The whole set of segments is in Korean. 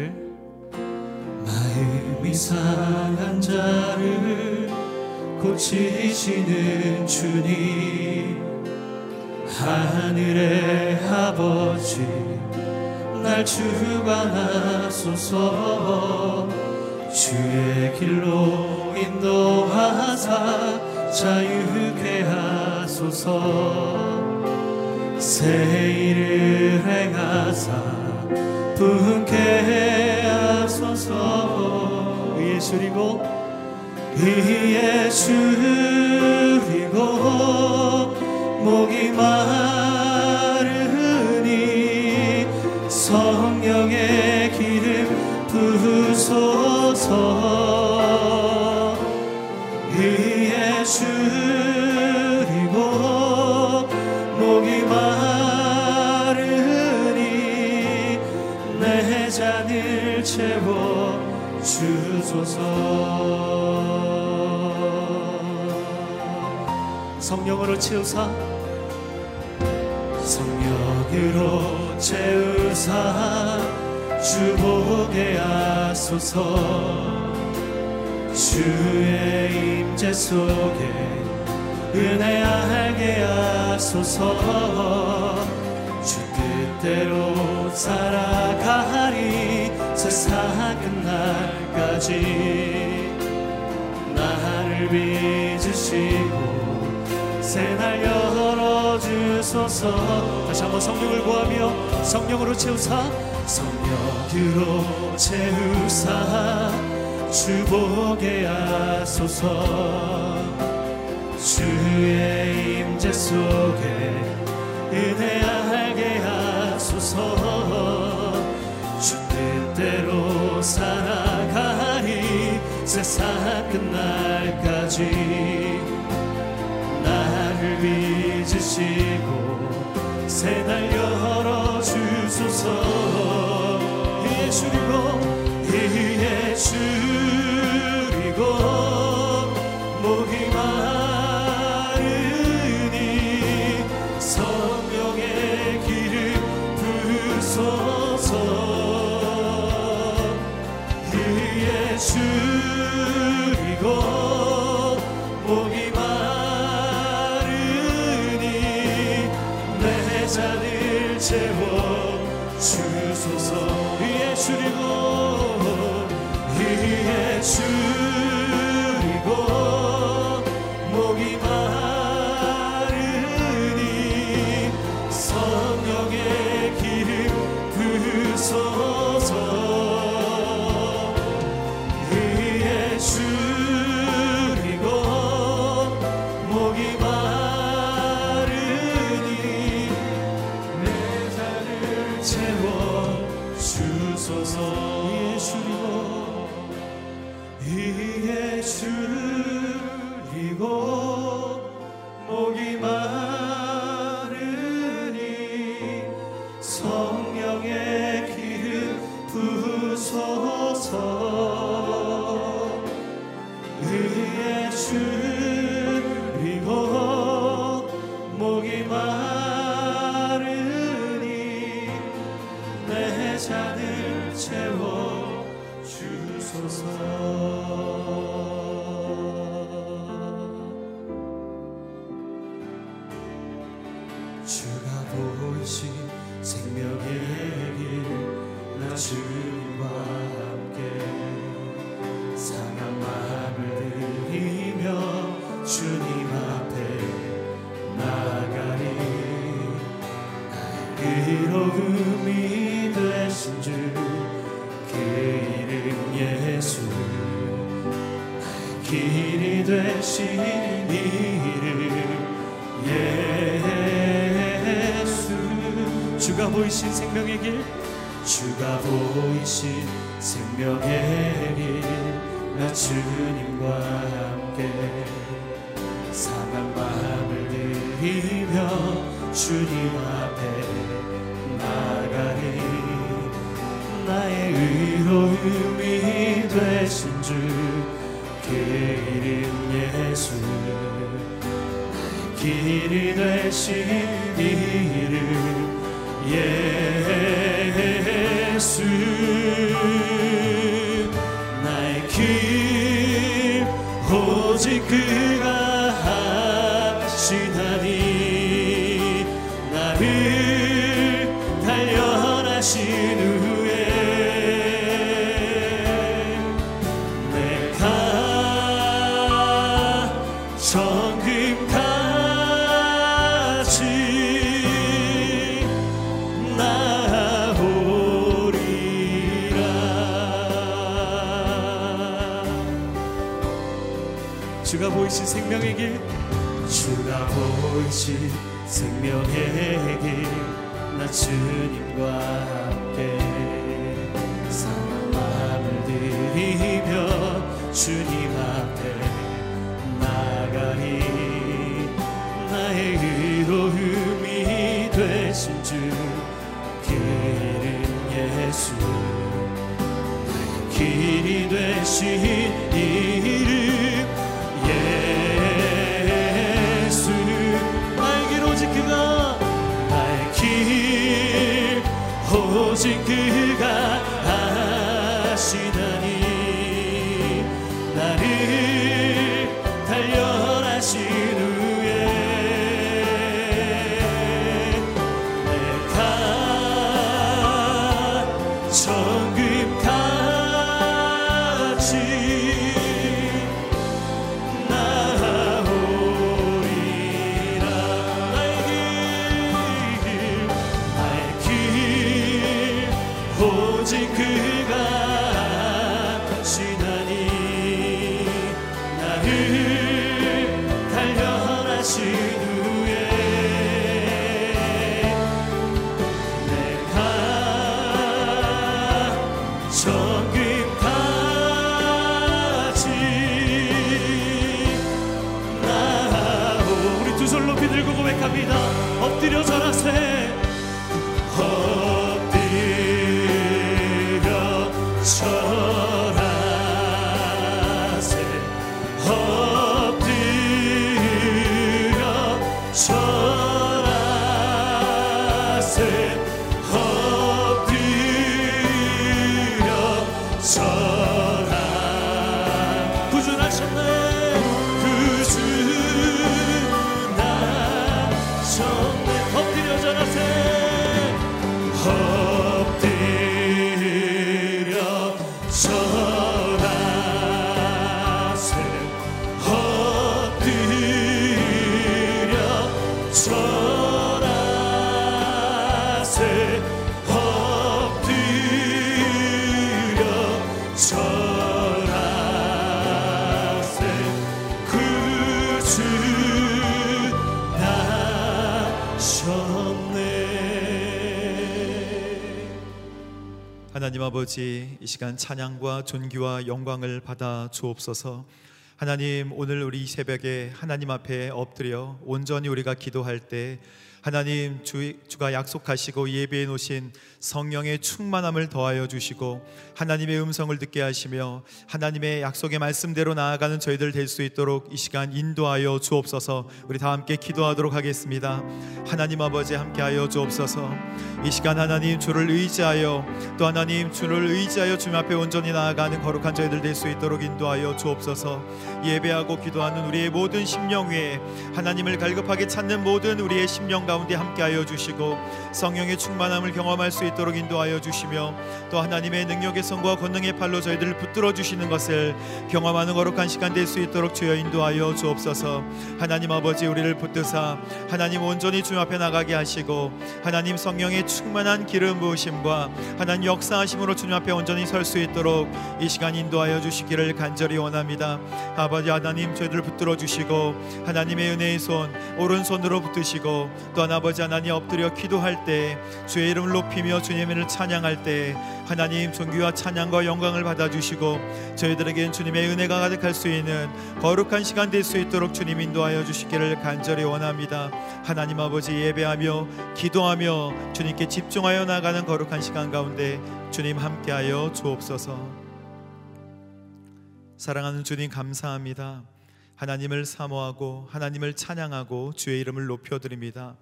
자를 마음이 상한 자를 고치시는 주님 하늘의 아버지 날 주관하소서. 주의 길로 인도하사 자유케 하소서. 새 일을 행하사 분케 하소서. 위에 줄이고 목이 마르니 성령의 기름 부소서 성령으로 채우사 성령으로 채우사 주 보게 하소서. 주의 임재 속에 은혜 알게 하소서. 주 뜻대로 살아가리 세상 끝날까지 나를 빚으시고 새날 열어주소서. 다시 한번 성령을 구하며 성령으로 채우사 성령으로 채우사. 주보게 하소서. 주의 임재 속에 은혜 알게 하소서. 주 뜻대로 살아가리 세상 끝날까지 새날 열어주소서. 줄이고 위에 목 정금같이 나오리라. 주가 보이신 생명의 길 주가 보이신 생명의 길나 주님과 함께 아버지 이 시간 찬양과 존귀와 영광을 받아 주옵소서. 하나님 오늘 우리 이 새벽에 하나님 앞에 엎드려 온전히 우리가 기도할 때 하나님 주, 주가 약속하시고 예배해 놓으신 성령의 충만함을 더하여 주시고 하나님의 음성을 듣게 하시며 하나님의 약속의 말씀대로 나아가는 저희들 될 수 있도록 이 시간 인도하여 주옵소서. 우리 다 함께 기도하도록 하겠습니다. 하나님 아버지 함께하여 주옵소서. 이 시간 하나님 주를 의지하여 또 하나님 주를 의지하여 주님 앞에 온전히 나아가는 거룩한 저희들 될 수 있도록 인도하여 주옵소서. 예배하고 기도하는 우리의 모든 심령 위에 하나님을 갈급하게 찾는 모든 우리의 심령 가운데 함께하여 주시고 성령의 충만함을 경험할 수 있도록 인도하여 주시며 또 하나님의 능력의 손과 권능의 팔로 저희들을 붙들어 주시는 것을 경험하는 거룩한 시간 될 수 있도록 주여 인도하여 주옵소서. 하나님 아버지 우리를 붙드사 하나님 온전히 주님 앞에 나가게 하시고 하나님 성령의 충만한 기름 부으심과 하나님 역사하심으로 주님 앞에 온전히 설 수 있도록 이 시간 인도하여 주시기를 간절히 원합니다. 아버지 하나님 저희들 붙들어 주시고 하나님의 은혜의 손 오른손으로 붙드시고 또한 아버지 하나님 엎드려 기도할 때 주의 이름을 높이며 주님을 찬양할 때 하나님 존귀와 찬양과 영광을 받아 주시고 저희들에겐 주님의 은혜가 가득할 수 있는 거룩한 시간 될 수 있도록 주님 인도하여 주시기를 간절히 원합니다. 하나님 아버지 예배하며 기도하며 주님께 집중하여 나가는 거룩한 시간 가운데 주님 함께하여 주옵소서. 사랑하는 주님 감사합니다. 하나님을 사모하고 하나님을 찬양하고 주의 이름을 높여드립니다.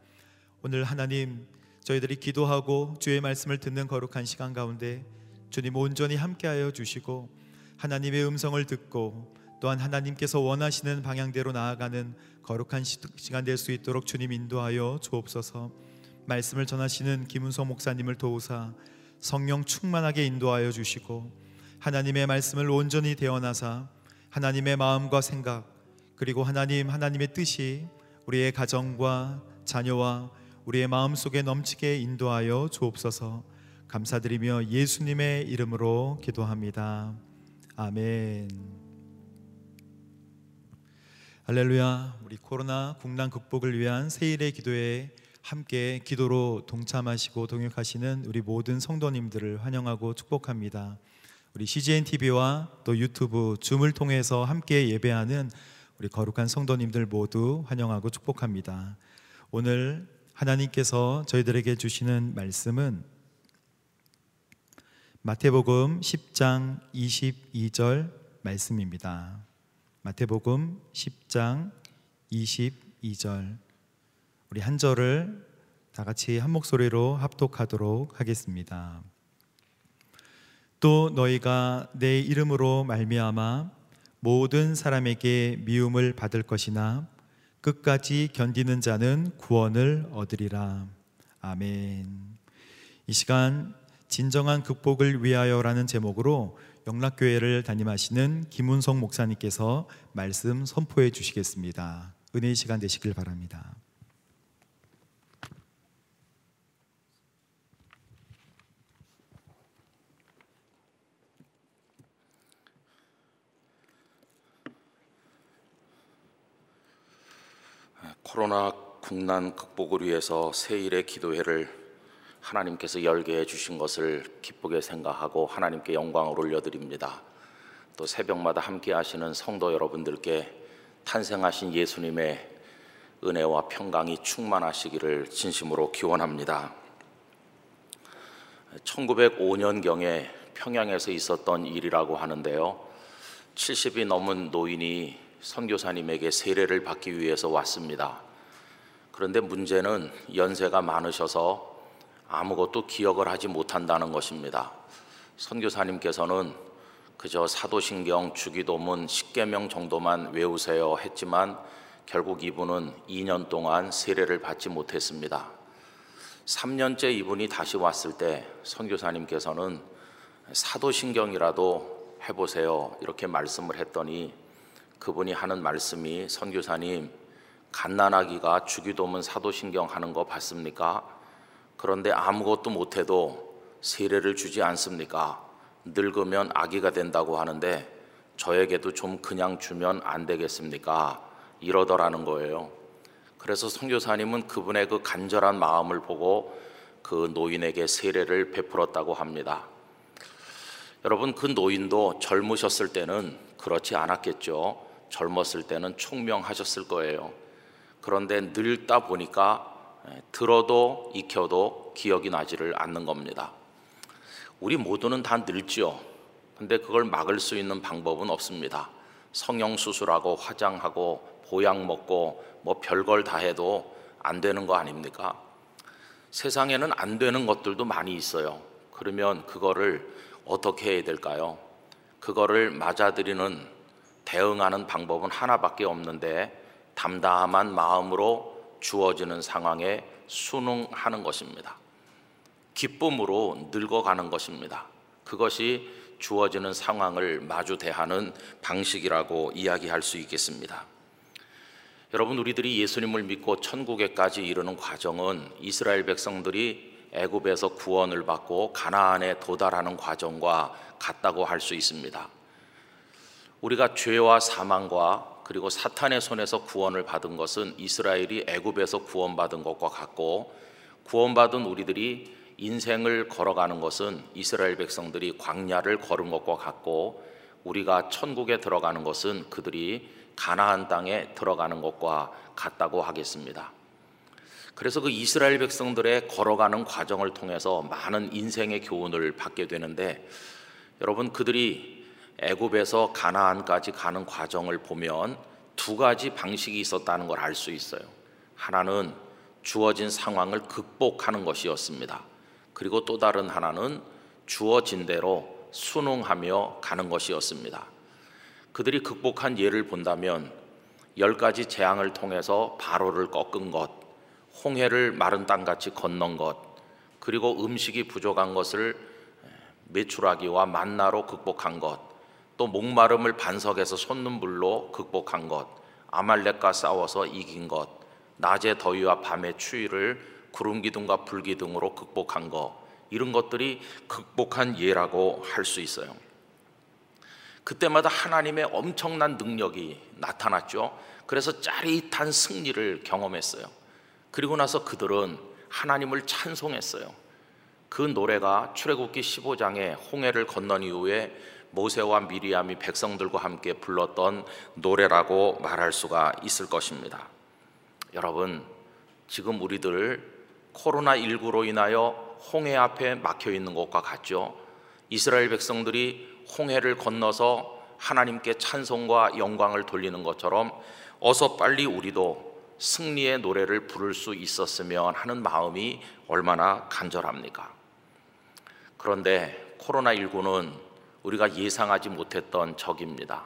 오늘 하나님 저희들이 기도하고 주의 말씀을 듣는 거룩한 시간 가운데 주님 온전히 함께하여 주시고 하나님의 음성을 듣고 또한 하나님께서 원하시는 방향대로 나아가는 거룩한 시간 될 수 있도록 주님 인도하여 주옵소서. 말씀을 전하시는 김은성 목사님을 도우사 성령 충만하게 인도하여 주시고 하나님의 말씀을 온전히 대언하사 하나님의 마음과 생각 그리고 하나님 하나님의 뜻이 우리의 가정과 자녀와 우리의 마음 속에 넘치게 인도하여 주옵소서. 감사드리며 예수님의 이름으로 기도합니다. 아멘. 할렐루야. 우리 코로나 국난 극복을 위한 세일의 기도에 함께 기도로 동참하시고 동역하시는 우리 모든 성도님들을 환영하고 축복합니다. 우리 CGN TV와 또 유튜브 줌을 통해서 함께 예배하는 우리 거룩한 성도님들 모두 환영하고 축복합니다. 오늘 하나님께서 저희들에게 주시는 말씀은 마태복음 10장 22절 말씀입니다. 마태복음 10장 22절 우리 한 절을 다 같이 한 목소리로 합독하도록 하겠습니다. 또 너희가 내 이름으로 말미암아 모든 사람에게 미움을 받을 것이나 끝까지 견디는 자는 구원을 얻으리라. 아멘. 이 시간 진정한 극복을 위하여라는 제목으로 영락교회를 담임하시는 김운성 목사님께서 말씀 선포해 주시겠습니다. 은혜의 시간 되시길 바랍니다. 코로나 국난 극복을 위해서 세일의 기도회를 하나님께서 열게 해주신 것을 기쁘게 생각하고 하나님께 영광을 올려드립니다. 또 새벽마다 함께 하시는 성도 여러분들께 탄생하신 예수님의 은혜와 평강이 충만하시기를 진심으로 기원합니다. 1905년경에 평양에서 있었던 일이라고 하는데요. 70이 넘은 노인이 선교사님에게 세례를 받기 위해서 왔습니다. 그런데 문제는 연세가 많으셔서 아무것도 기억을 하지 못한다는 것입니다. 선교사님께서는 그저 사도신경, 주기도문, 십계명 정도만 외우세요 했지만 결국 이분은 2년 동안 세례를 받지 못했습니다. 3년째 이분이 다시 왔을 때 선교사님께서는 사도신경이라도 해보세요 이렇게 말씀을 했더니 그분이 하는 말씀이 선교사님 갓난아기가 주기도문 사도신경 하는 거 봤습니까? 그런데 아무것도 못해도 세례를 주지 않습니까? 늙으면 아기가 된다고 하는데 저에게도 좀 그냥 주면 안 되겠습니까? 이러더라는 거예요. 그래서 선교사님은 그분의 그 간절한 마음을 보고 그 노인에게 세례를 베풀었다고 합니다. 여러분 그 노인도 젊으셨을 때는 그렇지 않았겠죠. 젊었을 때는 총명하셨을 거예요. 그런데 늙다 보니까 예, 들어도 익혀도 기억이 나지를 않는 겁니다. 우리 모두는 다 늙지요. 근데 그걸 막을 수 있는 방법은 없습니다. 성형 수술하고 화장하고 보약 먹고 뭐 별걸 다 해도 안 되는 거 아닙니까? 세상에는 안 되는 것들도 많이 있어요. 그러면 그거를 어떻게 해야 될까요? 그거를 맞아들이는 대응하는 방법은 하나밖에 없는데 담담한 마음으로 주어지는 상황에 순응하는 것입니다. 기쁨으로 늙어가는 것입니다. 그것이 주어지는 상황을 마주 대하는 방식이라고 이야기할 수 있겠습니다. 여러분 우리들이 예수님을 믿고 천국에까지 이르는 과정은 이스라엘 백성들이 애굽에서 구원을 받고 가나안에 도달하는 과정과 같다고 할 수 있습니다. 우리가 죄와 사망과 그리고 사탄의 손에서 구원을 받은 것은 이스라엘이 애굽에서 구원받은 것과 같고 구원받은 우리들이 인생을 걸어가는 것은 이스라엘 백성들이 광야를 걸은 것과 같고 우리가 천국에 들어가는 것은 그들이 가나안 땅에 들어가는 것과 같다고 하겠습니다. 그래서 그 이스라엘 백성들의 걸어가는 과정을 통해서 많은 인생의 교훈을 받게 되는데 여러분 그들이 애굽에서 가나안까지 가는 과정을 보면 두 가지 방식이 있었다는 걸 알 수 있어요. 하나는 주어진 상황을 극복하는 것이었습니다. 그리고 또 다른 하나는 주어진 대로 순응하며 가는 것이었습니다. 그들이 극복한 예를 본다면 열 가지 재앙을 통해서 바로를 꺾은 것, 홍해를 마른 땅같이 건넌 것, 그리고 음식이 부족한 것을 메추라기와 만나로 극복한 것, 또 목마름을 반석에서 솟는불로 극복한 것, 아말렉과 싸워서 이긴 것, 낮의 더위와 밤의 추위를 구름 기둥과 불 기둥으로 극복한 것, 이런 것들이 극복한 예라고 할 수 있어요. 그때마다 하나님의 엄청난 능력이 나타났죠. 그래서 짜릿한 승리를 경험했어요. 그리고 나서 그들은 하나님을 찬송했어요. 그 노래가 출애굽기 15장에 홍해를 건넌 이후에 모세와 미리암이 백성들과 함께 불렀던 노래라고 말할 수가 있을 것입니다. 여러분, 지금 우리들 코로나19로 인하여 홍해 앞에 막혀 있는 것과 같죠. 이스라엘 백성들이 홍해를 건너서 하나님께 찬송과 영광을 돌리는 것처럼 어서 빨리 우리도 승리의 노래를 부를 수 있었으면 하는 마음이 얼마나 간절합니까? 그런데 코로나19는 우리가 예상하지 못했던 적입니다.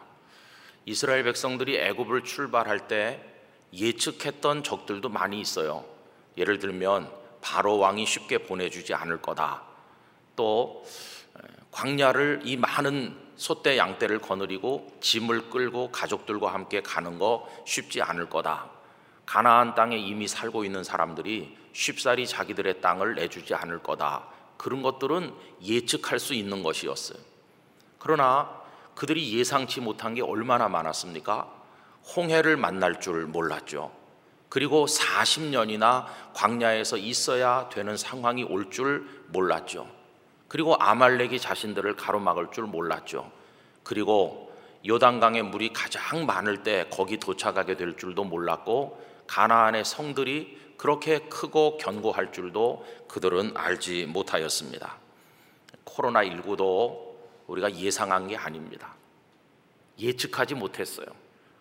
이스라엘 백성들이 애굽을 출발할 때 예측했던 적들도 많이 있어요. 예를 들면 바로 왕이 쉽게 보내주지 않을 거다. 또 광야를 이 많은 소떼 양떼를 거느리고 짐을 끌고 가족들과 함께 가는 거 쉽지 않을 거다. 가나안 땅에 이미 살고 있는 사람들이 쉽사리 자기들의 땅을 내주지 않을 거다. 그런 것들은 예측할 수 있는 것이었어요. 그러나 그들이 예상치 못한 게 얼마나 많았습니까? 홍해를 만날 줄 몰랐죠. 그리고 40년이나 광야에서 있어야 되는 상황이 올 줄 몰랐죠. 그리고 아말렉이 자신들을 가로막을 줄 몰랐죠. 그리고 요단강의 물이 가장 많을 때 거기 도착하게 될 줄도 몰랐고 가나안의 성들이 그렇게 크고 견고할 줄도 그들은 알지 못하였습니다. 코로나19도 우리가 예상한 게 아닙니다. 예측하지 못했어요.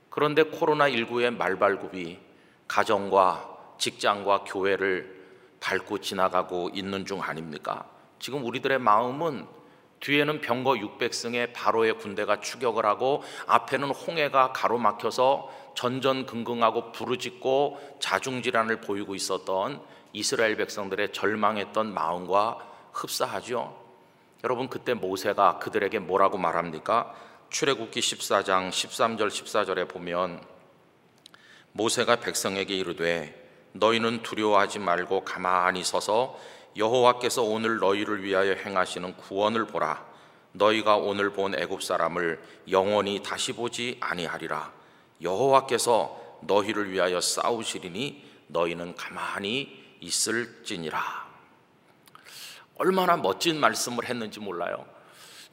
그런데 코로나19의 말발굽이 가정과 직장과 교회를 밟고 지나가고 있는 중 아닙니까? 지금 우리들의 마음은 뒤에는 병거 600승의 바로의 군대가 추격을 하고 앞에는 홍해가 가로막혀서 전전긍긍하고 부르짖고 자중질환을 보이고 있었던 이스라엘 백성들의 절망했던 마음과 흡사하죠. 여러분 그때 모세가 그들에게 뭐라고 말합니까? 출애굽기 14장 13절 14절에 보면 모세가 백성에게 이르되 너희는 두려워하지 말고 가만히 서서 여호와께서 오늘 너희를 위하여 행하시는 구원을 보라. 너희가 오늘 본 애굽 사람을 영원히 다시 보지 아니하리라. 여호와께서 너희를 위하여 싸우시리니 너희는 가만히 있을지니라 얼마나 멋진 말씀을 했는지 몰라요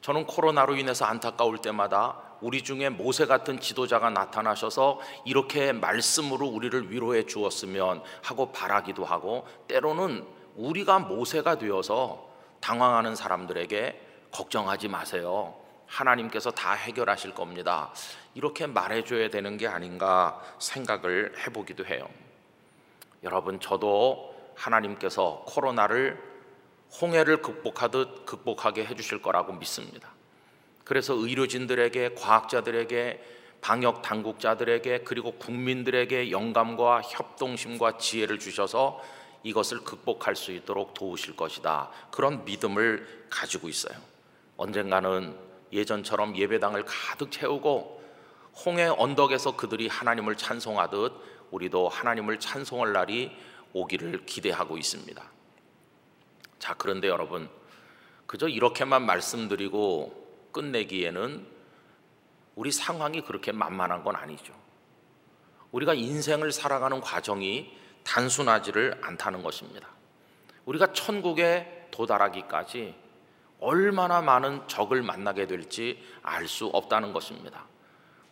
저는 코로나로 인해서 안타까울 때마다 우리 중에 모세 같은 지도자가 나타나셔서 이렇게 말씀으로 우리를 위로해 주었으면 하고 바라기도 하고 때로는 우리가 모세가 되어서 당황하는 사람들에게 걱정하지 마세요. 하나님께서 다 해결하실 겁니다. 이렇게 말해줘야 되는 게 아닌가 생각을 해보기도 해요. 여러분, 저도 하나님께서 코로나를 홍해를 극복하듯 극복하게 해주실 거라고 믿습니다. 그래서 의료진들에게, 과학자들에게, 방역 당국자들에게, 그리고 국민들에게 영감과 협동심과 지혜를 주셔서 이것을 극복할 수 있도록 도우실 것이다. 그런 믿음을 가지고 있어요. 언젠가는 예전처럼 예배당을 가득 채우고 홍해 언덕에서 그들이 하나님을 찬송하듯 우리도 하나님을 찬송할 날이 오기를 기대하고 있습니다. 자, 그런데 여러분, 그저 이렇게만 말씀드리고 끝내기에는 우리 상황이 그렇게 만만한 건 아니죠. 우리가 인생을 살아가는 과정이 단순하지를 않다는 것입니다. 우리가 천국에 도달하기까지 얼마나 많은 적을 만나게 될지 알 수 없다는 것입니다.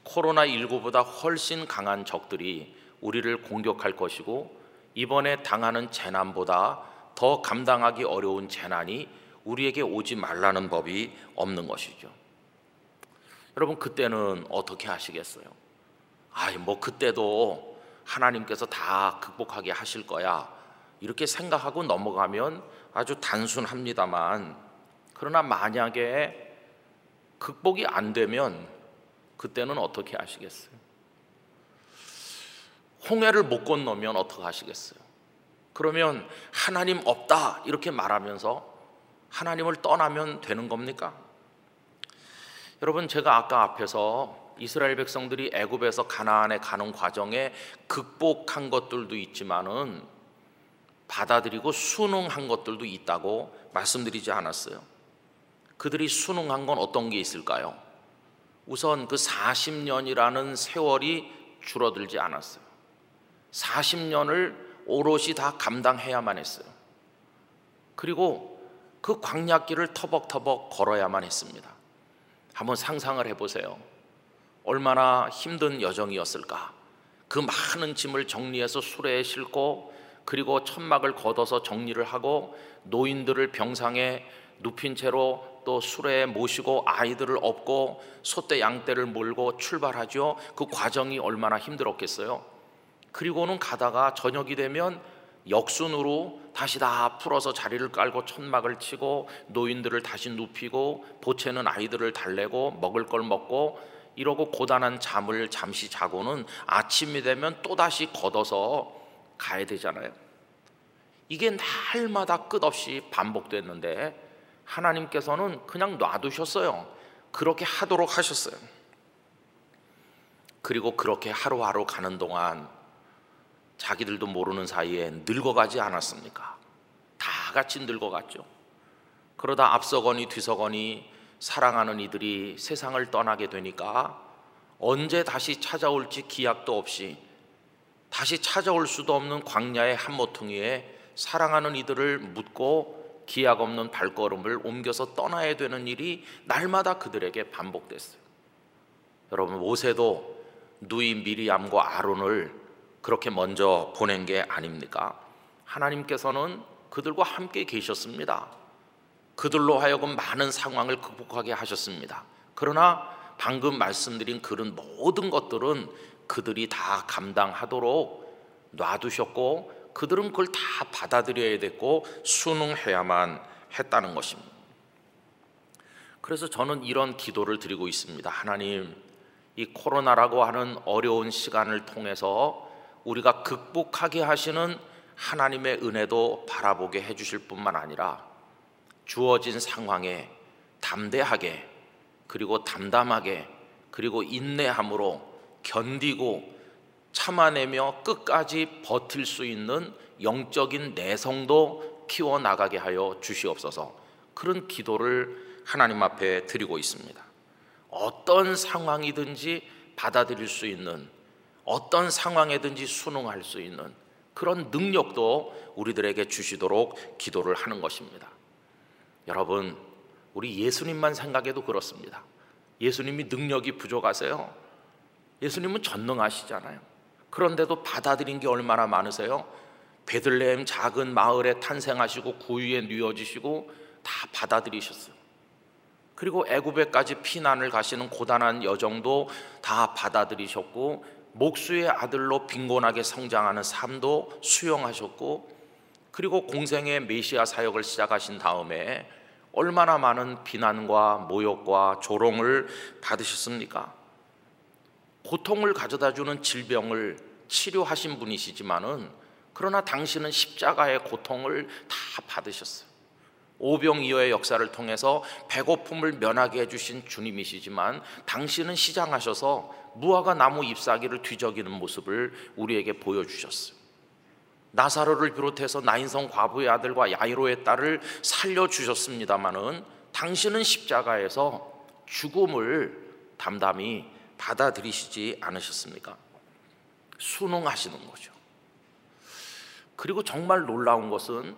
코로나19보다 훨씬 강한 적들이 우리를 공격할 것이고 이번에 당하는 재난보다 더 감당하기 어려운 재난이 우리에게 오지 말라는 법이 없는 것이죠. 여러분 그때는 어떻게 하시겠어요? 아, 뭐 그때도 하나님께서 다 극복하게 하실 거야. 이렇게 생각하고 넘어가면 아주 단순합니다만 그러나 만약에 극복이 안 되면 그때는 어떻게 하시겠어요? 홍해를 못 건너면 어떻게 하시겠어요? 그러면 하나님 없다 이렇게 말하면서 하나님을 떠나면 되는 겁니까? 여러분 제가 아까 앞에서 이스라엘 백성들이 애굽에서 가나안에 가는 과정에 극복한 것들도 있지만은 받아들이고 순응한 것들도 있다고 말씀드리지 않았어요. 그들이 순응한 건 어떤 게 있을까요? 우선 그 40년이라는 세월이 줄어들지 않았어요. 40년을 오롯이 다 감당해야만 했어요. 그리고 그 광약길을 터벅터벅 걸어야만 했습니다. 한번 상상을 해보세요. 얼마나 힘든 여정이었을까. 그 많은 짐을 정리해서 수레에 싣고 그리고 천막을 걷어서 정리를 하고 노인들을 병상에 눕힌 채로 또 수레에 모시고 아이들을 업고 소떼 양떼를 몰고 출발하죠. 그 과정이 얼마나 힘들었겠어요. 그리고는 가다가 저녁이 되면 역순으로 다시 다 풀어서 자리를 깔고 천막을 치고 노인들을 다시 눕히고 보채는 아이들을 달래고 먹을 걸 먹고 이러고 고단한 잠을 잠시 자고는 아침이 되면 또다시 걷어서 가야 되잖아요. 이게 날마다 끝없이 반복됐는데 하나님께서는 그냥 놔두셨어요. 그렇게 하도록 하셨어요. 그리고 그렇게 하루하루 가는 동안 자기들도 모르는 사이에 늙어가지 않았습니까? 다 같이 늙어갔죠. 그러다 앞서거니 뒤서거니 사랑하는 이들이 세상을 떠나게 되니까 언제 다시 찾아올지 기약도 없이 다시 찾아올 수도 없는 광야의 한 모퉁이에 사랑하는 이들을 묻고 기약 없는 발걸음을 옮겨서 떠나야 되는 일이 날마다 그들에게 반복됐어요. 여러분 모세도 누이 미리암과 아론을 그렇게 먼저 보낸 게 아닙니까? 하나님께서는 그들과 함께 계셨습니다. 그들로 하여금 많은 상황을 극복하게 하셨습니다. 그러나 방금 말씀드린 그런 모든 것들은 그들이 다 감당하도록 놔두셨고 그들은 그걸 다 받아들여야 됐고 순응해야만 했다는 것입니다. 그래서 저는 이런 기도를 드리고 있습니다. 하나님, 이 코로나라고 하는 어려운 시간을 통해서 우리가 극복하게 하시는 하나님의 은혜도 바라보게 해주실 뿐만 아니라 주어진 상황에 담대하게 그리고 담담하게 그리고 인내함으로 견디고 참아내며 끝까지 버틸 수 있는 영적인 내성도 키워 나가게 하여 주시옵소서. 그런 기도를 하나님 앞에 드리고 있습니다. 어떤 상황이든지 받아들일 수 있는 어떤 상황에든지 순응할 수 있는 그런 능력도 우리들에게 주시도록 기도를 하는 것입니다. 여러분, 우리 예수님만 생각해도 그렇습니다. 예수님이 능력이 부족하세요? 예수님은 전능하시잖아요. 그런데도 받아들인 게 얼마나 많으세요? 베들레헴 작은 마을에 탄생하시고 구유에 누워지시고 다 받아들이셨어요. 그리고 애굽에까지 피난을 가시는 고단한 여정도 다 받아들이셨고 목수의 아들로 빈곤하게 성장하는 삶도 수용하셨고 그리고 공생의 메시아 사역을 시작하신 다음에 얼마나 많은 비난과 모욕과 조롱을 받으셨습니까? 고통을 가져다 주는 질병을 치료하신 분이시지만은 그러나 당신은 십자가의 고통을 다 받으셨어요. 오병이어의 역사를 통해서 배고픔을 면하게 해주신 주님이시지만 당신은 시장하셔서 무화과 나무 잎사귀를 뒤적이는 모습을 우리에게 보여주셨어요. 나사로를 비롯해서 나인성 과부의 아들과 야이로의 딸을 살려주셨습니다마는 당신은 십자가에서 죽음을 담담히 받아들이시지 않으셨습니까? 순응하시는 거죠. 그리고 정말 놀라운 것은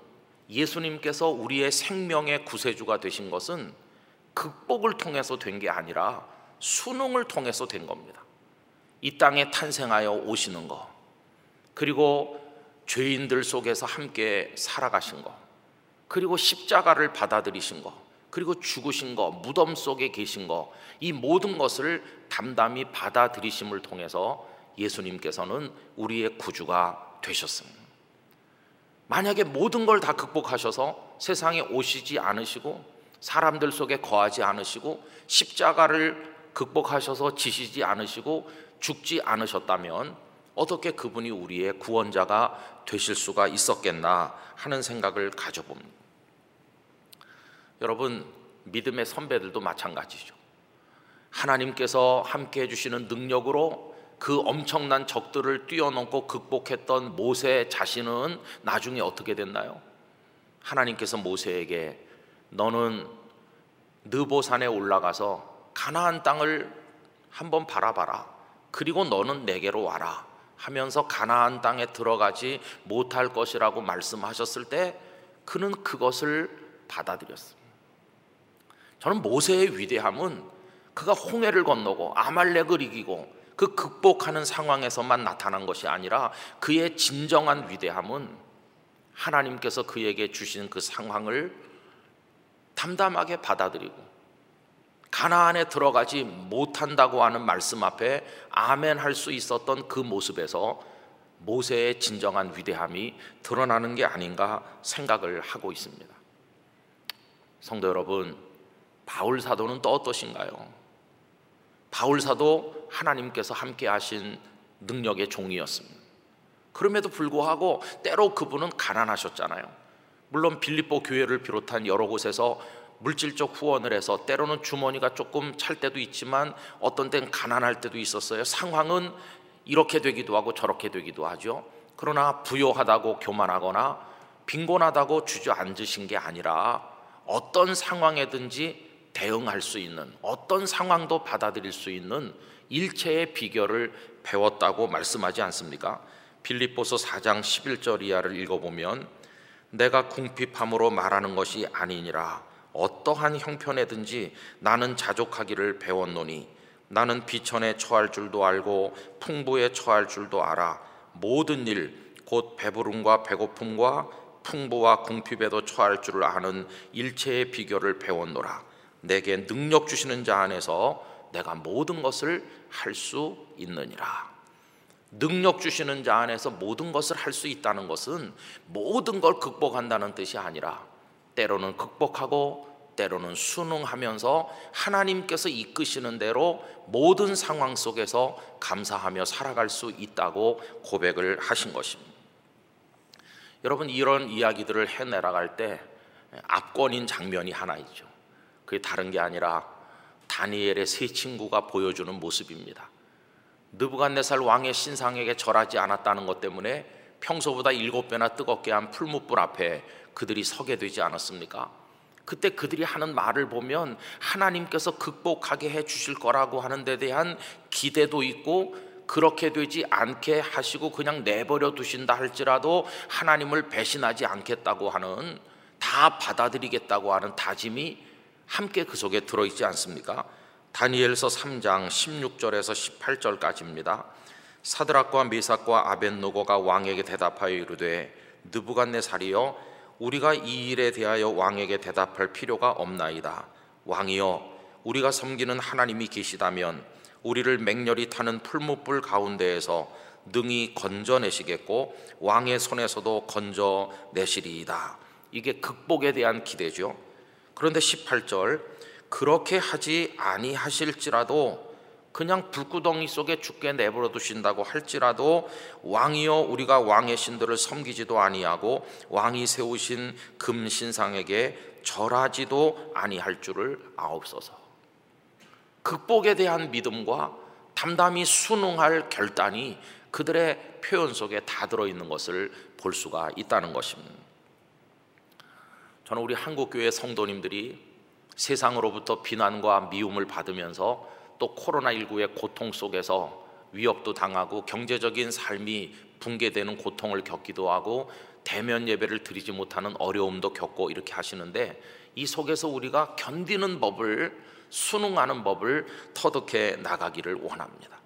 예수님께서 우리의 생명의 구세주가 되신 것은 극복을 통해서 된 게 아니라 순응을 통해서 된 겁니다. 이 땅에 탄생하여 오시는 것, 그리고 죄인들 속에서 함께 살아가신 것, 그리고 십자가를 받아들이신 것, 그리고 죽으신 것, 무덤 속에 계신 것, 이 모든 것을 담담히 받아들이심을 통해서 예수님께서는 우리의 구주가 되셨습니다. 만약에 모든 걸 다 극복하셔서 세상에 오시지 않으시고 사람들 속에 거하지 않으시고 십자가를 극복하셔서 지시지 않으시고 죽지 않으셨다면 어떻게 그분이 우리의 구원자가 되실 수가 있었겠나 하는 생각을 가져봅니다. 여러분, 믿음의 선배들도 마찬가지죠. 하나님께서 함께 해주시는 능력으로 그 엄청난 적들을 뛰어넘고 극복했던 모세 자신은 나중에 어떻게 됐나요? 하나님께서 모세에게 너는 느보산에 올라가서 가나안 땅을 한번 바라봐라. 그리고 너는 내게로 와라. 하면서 가나안 땅에 들어가지 못할 것이라고 말씀하셨을 때 그는 그것을 받아들였습니다. 저는 모세의 위대함은 그가 홍해를 건너고 아말렉을 이기고 그 극복하는 상황에서만 나타난 것이 아니라 그의 진정한 위대함은 하나님께서 그에게 주신 그 상황을 담담하게 받아들이고 가나안에 들어가지 못한다고 하는 말씀 앞에 아멘 할 수 있었던 그 모습에서 모세의 진정한 위대함이 드러나는 게 아닌가 생각을 하고 있습니다. 성도 여러분, 바울 사도는 또 어떠신가요? 바울 사도 하나님께서 함께 하신 능력의 종이었습니다. 그럼에도 불구하고 때로 그분은 가난하셨잖아요. 물론 빌립보 교회를 비롯한 여러 곳에서 물질적 후원을 해서 때로는 주머니가 조금 찰 때도 있지만 어떤 땐 가난할 때도 있었어요. 상황은 이렇게 되기도 하고 저렇게 되기도 하죠. 그러나 부요하다고 교만하거나 빈곤하다고 주저앉으신 게 아니라 어떤 상황에든지 대응할 수 있는 어떤 상황도 받아들일 수 있는 일체의 비결을 배웠다고 말씀하지 않습니까? 빌립보서 4장 11절 이하를 읽어보면 내가 궁핍함으로 말하는 것이 아니니라 어떠한 형편에든지 나는 자족하기를 배웠노니 나는 비천에 처할 줄도 알고 풍부에 처할 줄도 알아 모든 일 곧 배부름과 배고픔과 풍부와 궁핍에도 처할 줄을 아는 일체의 비결을 배웠노라. 내게 능력 주시는 자 안에서 내가 모든 것을 할 수 있느니라. 능력 주시는 자 안에서 모든 것을 할 수 있다는 것은 모든 걸 극복한다는 뜻이 아니라 때로는 극복하고 때로는 순응하면서 하나님께서 이끄시는 대로 모든 상황 속에서 감사하며 살아갈 수 있다고 고백을 하신 것입니다. 여러분 이런 이야기들을 해내려갈 때 압권인 장면이 하나 있죠. 그게 다른 게 아니라 다니엘의 세 친구가 보여주는 모습입니다. 느부갓네살 왕의 신상에게 절하지 않았다는 것 때문에 평소보다 일곱 배나 뜨겁게 한 풀무불 앞에 그들이 서게 되지 않았습니까? 그때 그들이 하는 말을 보면 하나님께서 극복하게 해 주실 거라고 하는 데 대한 기대도 있고 그렇게 되지 않게 하시고 그냥 내버려 두신다 할지라도 하나님을 배신하지 않겠다고 하는 다 받아들이겠다고 하는 다짐이 함께 그 속에 들어 있지 않습니까? 다니엘서 3장 16절에서 18절까지입니다. 사드락과 미삭과 아벤노고가 왕에게 대답하여 이르되 느부갓네살이여 우리가 이 일에 대하여 왕에게 대답할 필요가 없나이다. 왕이여, 우리가 섬기는 하나님이 계시다면 우리를 맹렬히 타는 풀무불 가운데에서 능히 건져내시겠고 왕의 손에서도 건져내시리이다. 이게 극복에 대한 기대죠. 그런데 18절 그렇게 하지 아니하실지라도 그냥 불구덩이 속에 죽게 내버려 두신다고 할지라도 왕이여 우리가 왕의 신들을 섬기지도 아니하고 왕이 세우신 금 신상에게 절하지도 아니할 줄을 아옵소서. 극복에 대한 믿음과 담담히 순응할 결단이 그들의 표현 속에 다 들어 있는 것을 볼 수가 있다는 것입니다. 저는 우리 한국 교회 성도님들이 세상으로부터 비난과 미움을 받으면서 또 코로나19의 고통 속에서 위협도 당하고 경제적인 삶이 붕괴되는 고통을 겪기도 하고 대면 예배를 드리지 못하는 어려움도 겪고 이렇게 하시는데 이 속에서 우리가 견디는 법을 순응하는 법을 터득해 나가기를 원합니다.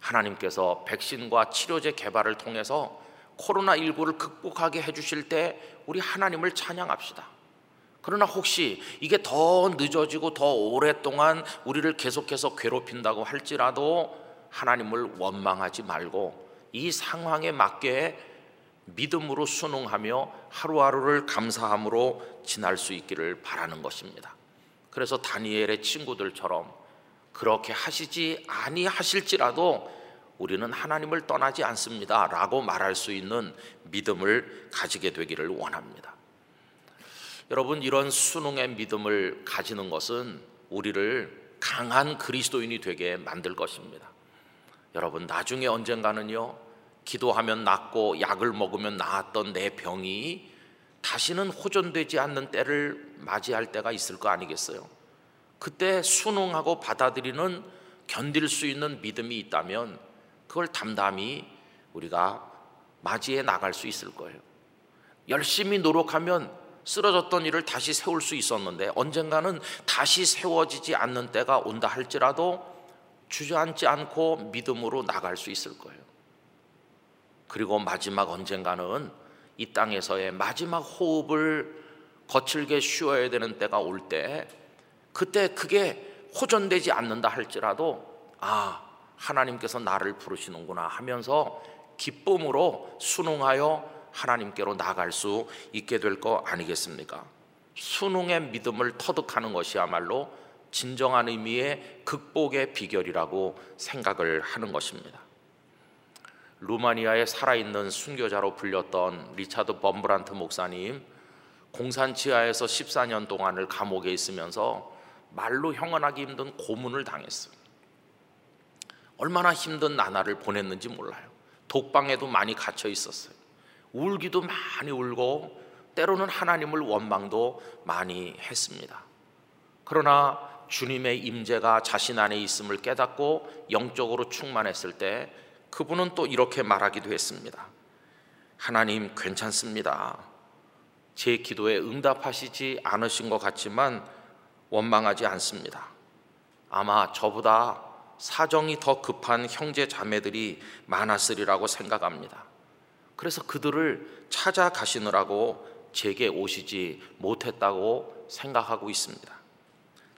하나님께서 백신과 치료제 개발을 통해서 코로나19를 극복하게 해주실 때 우리 하나님을 찬양합시다. 그러나 혹시 이게 더 늦어지고 더 오랫동안 우리를 계속해서 괴롭힌다고 할지라도 하나님을 원망하지 말고 이 상황에 맞게 믿음으로 순응하며 하루하루를 감사함으로 지날 수 있기를 바라는 것입니다. 그래서 다니엘의 친구들처럼 그렇게 하시지 아니하실지라도 우리는 하나님을 떠나지 않습니다라고 말할 수 있는 믿음을 가지게 되기를 원합니다. 여러분 이런 순응의 믿음을 가지는 것은 우리를 강한 그리스도인이 되게 만들 것입니다. 여러분 나중에 언젠가는요 기도하면 낫고 약을 먹으면 나았던 내 병이 다시는 호전되지 않는 때를 맞이할 때가 있을 거 아니겠어요? 그때 순응하고 받아들이는 견딜 수 있는 믿음이 있다면 그걸 담담히 우리가 맞이해 나갈 수 있을 거예요. 열심히 노력하면 쓰러졌던 일을 다시 세울 수 있었는데 언젠가는 다시 세워지지 않는 때가 온다 할지라도 주저앉지 않고 믿음으로 나갈 수 있을 거예요. 그리고 마지막 언젠가는 이 땅에서의 마지막 호흡을 거칠게 쉬어야 되는 때가 올 때 그때 그게 호전되지 않는다 할지라도 아 하나님께서 나를 부르시는구나 하면서 기쁨으로 순응하여 하나님께로 나갈 수 있게 될 거 아니겠습니까? 순응의 믿음을 터득하는 것이야말로 진정한 의미의 극복의 비결이라고 생각을 하는 것입니다. 루마니아에 살아있는 순교자로 불렸던 리차드 범브란트 목사님 공산 지하에서 14년 동안을 감옥에 있으면서 말로 형언하기 힘든 고문을 당했어요. 얼마나 힘든 나날을 보냈는지 몰라요. 독방에도 많이 갇혀 있었어요. 울기도 많이 울고 때로는 하나님을 원망도 많이 했습니다. 그러나 주님의 임재가 자신 안에 있음을 깨닫고 영적으로 충만했을 때 그분은 또 이렇게 말하기도 했습니다. 하나님 괜찮습니다. 제 기도에 응답하시지 않으신 것 같지만 원망하지 않습니다. 아마 저보다 사정이 더 급한 형제 자매들이 많았으리라고 생각합니다. 그래서 그들을 찾아가시느라고 제게 오시지 못했다고 생각하고 있습니다.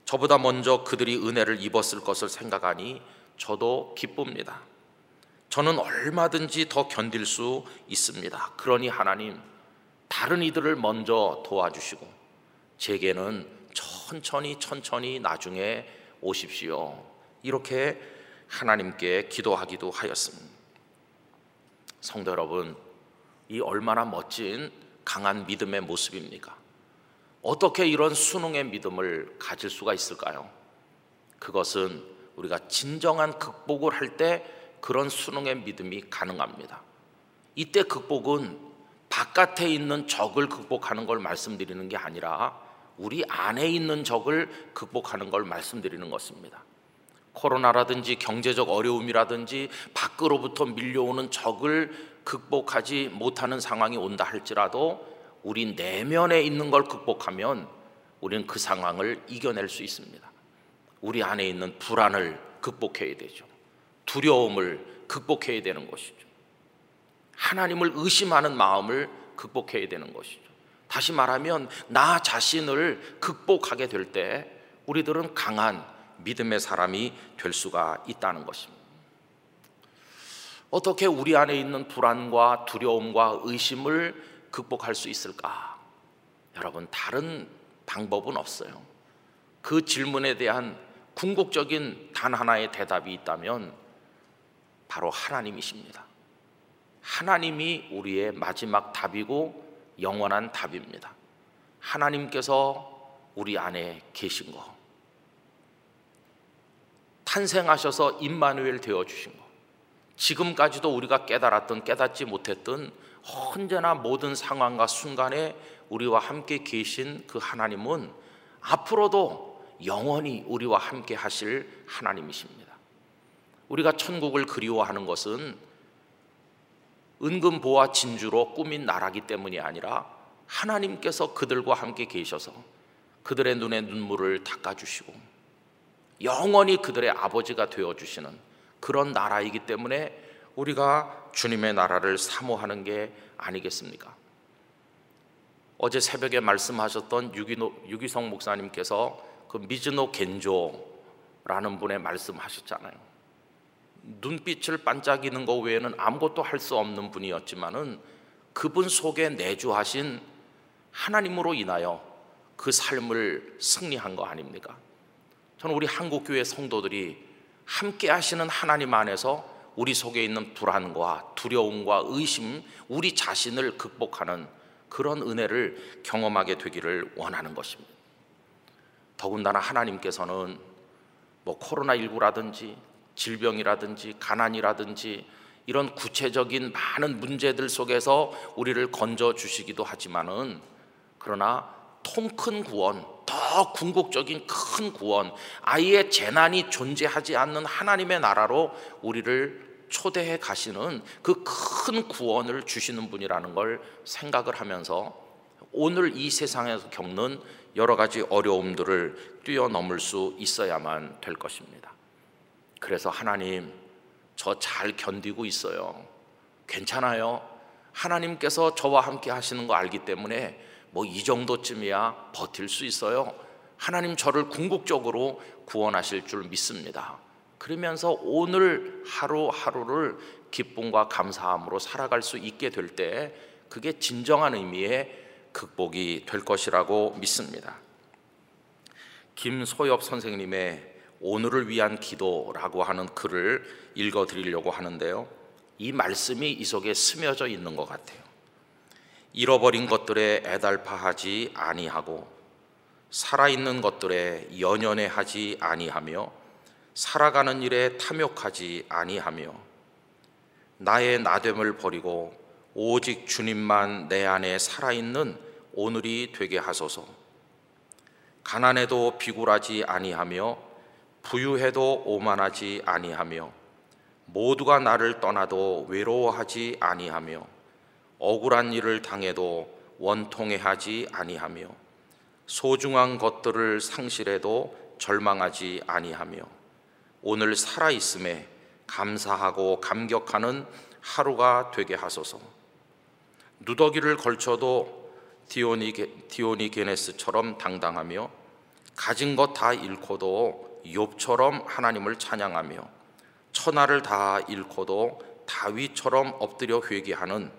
저보다 먼저 그들이 은혜를 입었을 것을 생각하니 저도 기쁩니다. 저는 얼마든지 더 견딜 수 있습니다. 그러니 하나님, 다른 이들을 먼저 도와주시고, 제게는 천천히 천천히 나중에 오십시오. 이렇게 하나님께 기도하기도 하였습니다. 성도 여러분, 이 얼마나 멋진 강한 믿음의 모습입니까? 어떻게 이런 순응의 믿음을 가질 수가 있을까요? 그것은 우리가 진정한 극복을 할 때 그런 수능의 믿음이 가능합니다. 이때 극복은 바깥에 있는 적을 극복하는 걸 말씀드리는 게 아니라 우리 안에 있는 적을 극복하는 걸 말씀드리는 것입니다. 코로나라든지 경제적 어려움이라든지 밖으로부터 밀려오는 적을 극복하지 못하는 상황이 온다 할지라도 우리 내면에 있는 걸 극복하면 우리는 그 상황을 이겨낼 수 있습니다. 우리 안에 있는 불안을 극복해야 되죠. 두려움을 극복해야 되는 것이죠. 하나님을 의심하는 마음을 극복해야 되는 것이죠. 다시 말하면 나 자신을 극복하게 될 때 우리들은 강한 믿음의 사람이 될 수가 있다는 것입니다. 어떻게 우리 안에 있는 불안과 두려움과 의심을 극복할 수 있을까? 여러분, 다른 방법은 없어요. 그 질문에 대한 궁극적인 단 하나의 대답이 있다면 바로 하나님이십니다. 하나님이 우리의 마지막 답이고 영원한 답입니다. 하나님께서 우리 안에 계신 거. 탄생하셔서 임마누엘 되어 주신 거. 지금까지도 우리가 깨달았던 깨닫지 못했던 언제나 모든 상황과 순간에 우리와 함께 계신 그 하나님은 앞으로도 영원히 우리와 함께 하실 하나님이십니다. 우리가 천국을 그리워하는 것은 은금 보와 진주로 꾸민 나라기 때문이 아니라 하나님께서 그들과 함께 계셔서 그들의 눈에 눈물을 닦아주시고 영원히 그들의 아버지가 되어주시는 그런 나라이기 때문에 우리가 주님의 나라를 사모하는 게 아니겠습니까? 어제 새벽에 말씀하셨던 유기성 목사님께서 그 미즈노 겐조라는 분의 말씀하셨잖아요. 눈빛을 반짝이는 것 외에는 아무것도 할 수 없는 분이었지만은 그분 속에 내주하신 하나님으로 인하여 그 삶을 승리한 거 아닙니까? 저는 우리 한국교회 성도들이 함께 하시는 하나님 안에서 우리 속에 있는 불안과 두려움과 의심, 우리 자신을 극복하는 그런 은혜를 경험하게 되기를 원하는 것입니다. 더군다나 하나님께서는 뭐 코로나19라든지 질병이라든지 가난이라든지 이런 구체적인 많은 문제들 속에서 우리를 건져 주시기도 하지만은 그러나 통 큰 구원, 더 궁극적인 큰 구원, 아예 재난이 존재하지 않는 하나님의 나라로 우리를 초대해 가시는 그 큰 구원을 주시는 분이라는 걸 생각을 하면서 오늘 이 세상에서 겪는 여러 가지 어려움들을 뛰어넘을 수 있어야만 될 것입니다. 그래서 하나님, 저 잘 견디고 있어요. 괜찮아요. 하나님께서 저와 함께 하시는 거 알기 때문에 뭐 이 정도쯤이야 버틸 수 있어요. 하나님 저를 궁극적으로 구원하실 줄 믿습니다. 그러면서 오늘 하루하루를 기쁨과 감사함으로 살아갈 수 있게 될 때 그게 진정한 의미의 극복이 될 것이라고 믿습니다. 김소엽 선생님의 오늘을 위한 기도라고 하는 글을 읽어 드리려고 하는데요. 이 말씀이 이 속에 스며져 있는 것 같아요. 잃어버린 것들에 애달파하지 아니하고 살아있는 것들에 연연해 하지 아니하며 살아가는 일에 탐욕하지 아니하며 나의 나됨을 버리고 오직 주님만 내 안에 살아있는 오늘이 되게 하소서. 가난해도 비굴하지 아니하며 부유해도 오만하지 아니하며 모두가 나를 떠나도 외로워하지 아니하며 억울한 일을 당해도 원통해하지 아니하며 소중한 것들을 상실해도 절망하지 아니하며 오늘 살아 있음에 감사하고 감격하는 하루가 되게 하소서. 누더기를 걸쳐도 디오니, 디오니 게네스처럼 당당하며 가진 것 다 잃고도 욥처럼 하나님을 찬양하며 천하를 다 잃고도 다윗처럼 엎드려 회개하는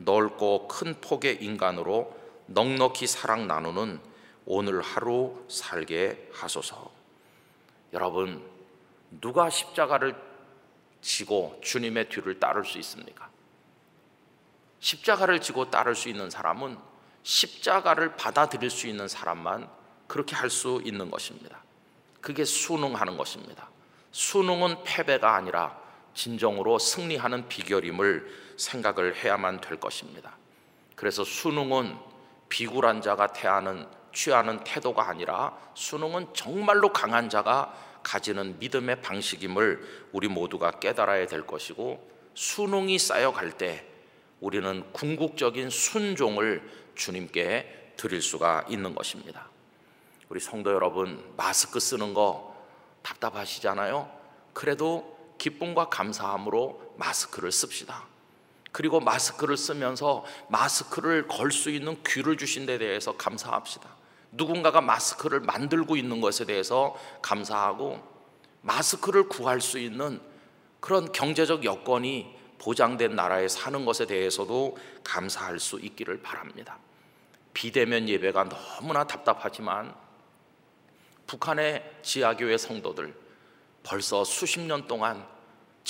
넓고 큰 폭의 인간으로 넉넉히 사랑 나누는 오늘 하루 살게 하소서. 여러분, 누가 십자가를 지고 주님의 뒤를 따를 수 있습니까? 십자가를 지고 따를 수 있는 사람은 십자가를 받아들일 수 있는 사람만 그렇게 할 수 있는 것입니다. 그게 순응하는 것입니다. 순응은 패배가 아니라 진정으로 승리하는 비결임을 생각을 해야만 될 것입니다. 그래서 순응은 비굴한 자가 태하는 취하는 태도가 아니라 순응은 정말로 강한 자가 가지는 믿음의 방식임을 우리 모두가 깨달아야 될 것이고 순응이 쌓여갈 때 우리는 궁극적인 순종을 주님께 드릴 수가 있는 것입니다. 우리 성도 여러분, 마스크 쓰는 거 답답하시잖아요? 그래도 기쁨과 감사함으로 마스크를 씁시다. 그리고 마스크를 쓰면서 마스크를 걸 수 있는 귀를 주신 데 대해서 감사합시다. 누군가가 마스크를 만들고 있는 것에 대해서 감사하고 마스크를 구할 수 있는 그런 경제적 여건이 보장된 나라에 사는 것에 대해서도 감사할 수 있기를 바랍니다. 비대면 예배가 너무나 답답하지만 북한의 지하교회 성도들 벌써 수십 년 동안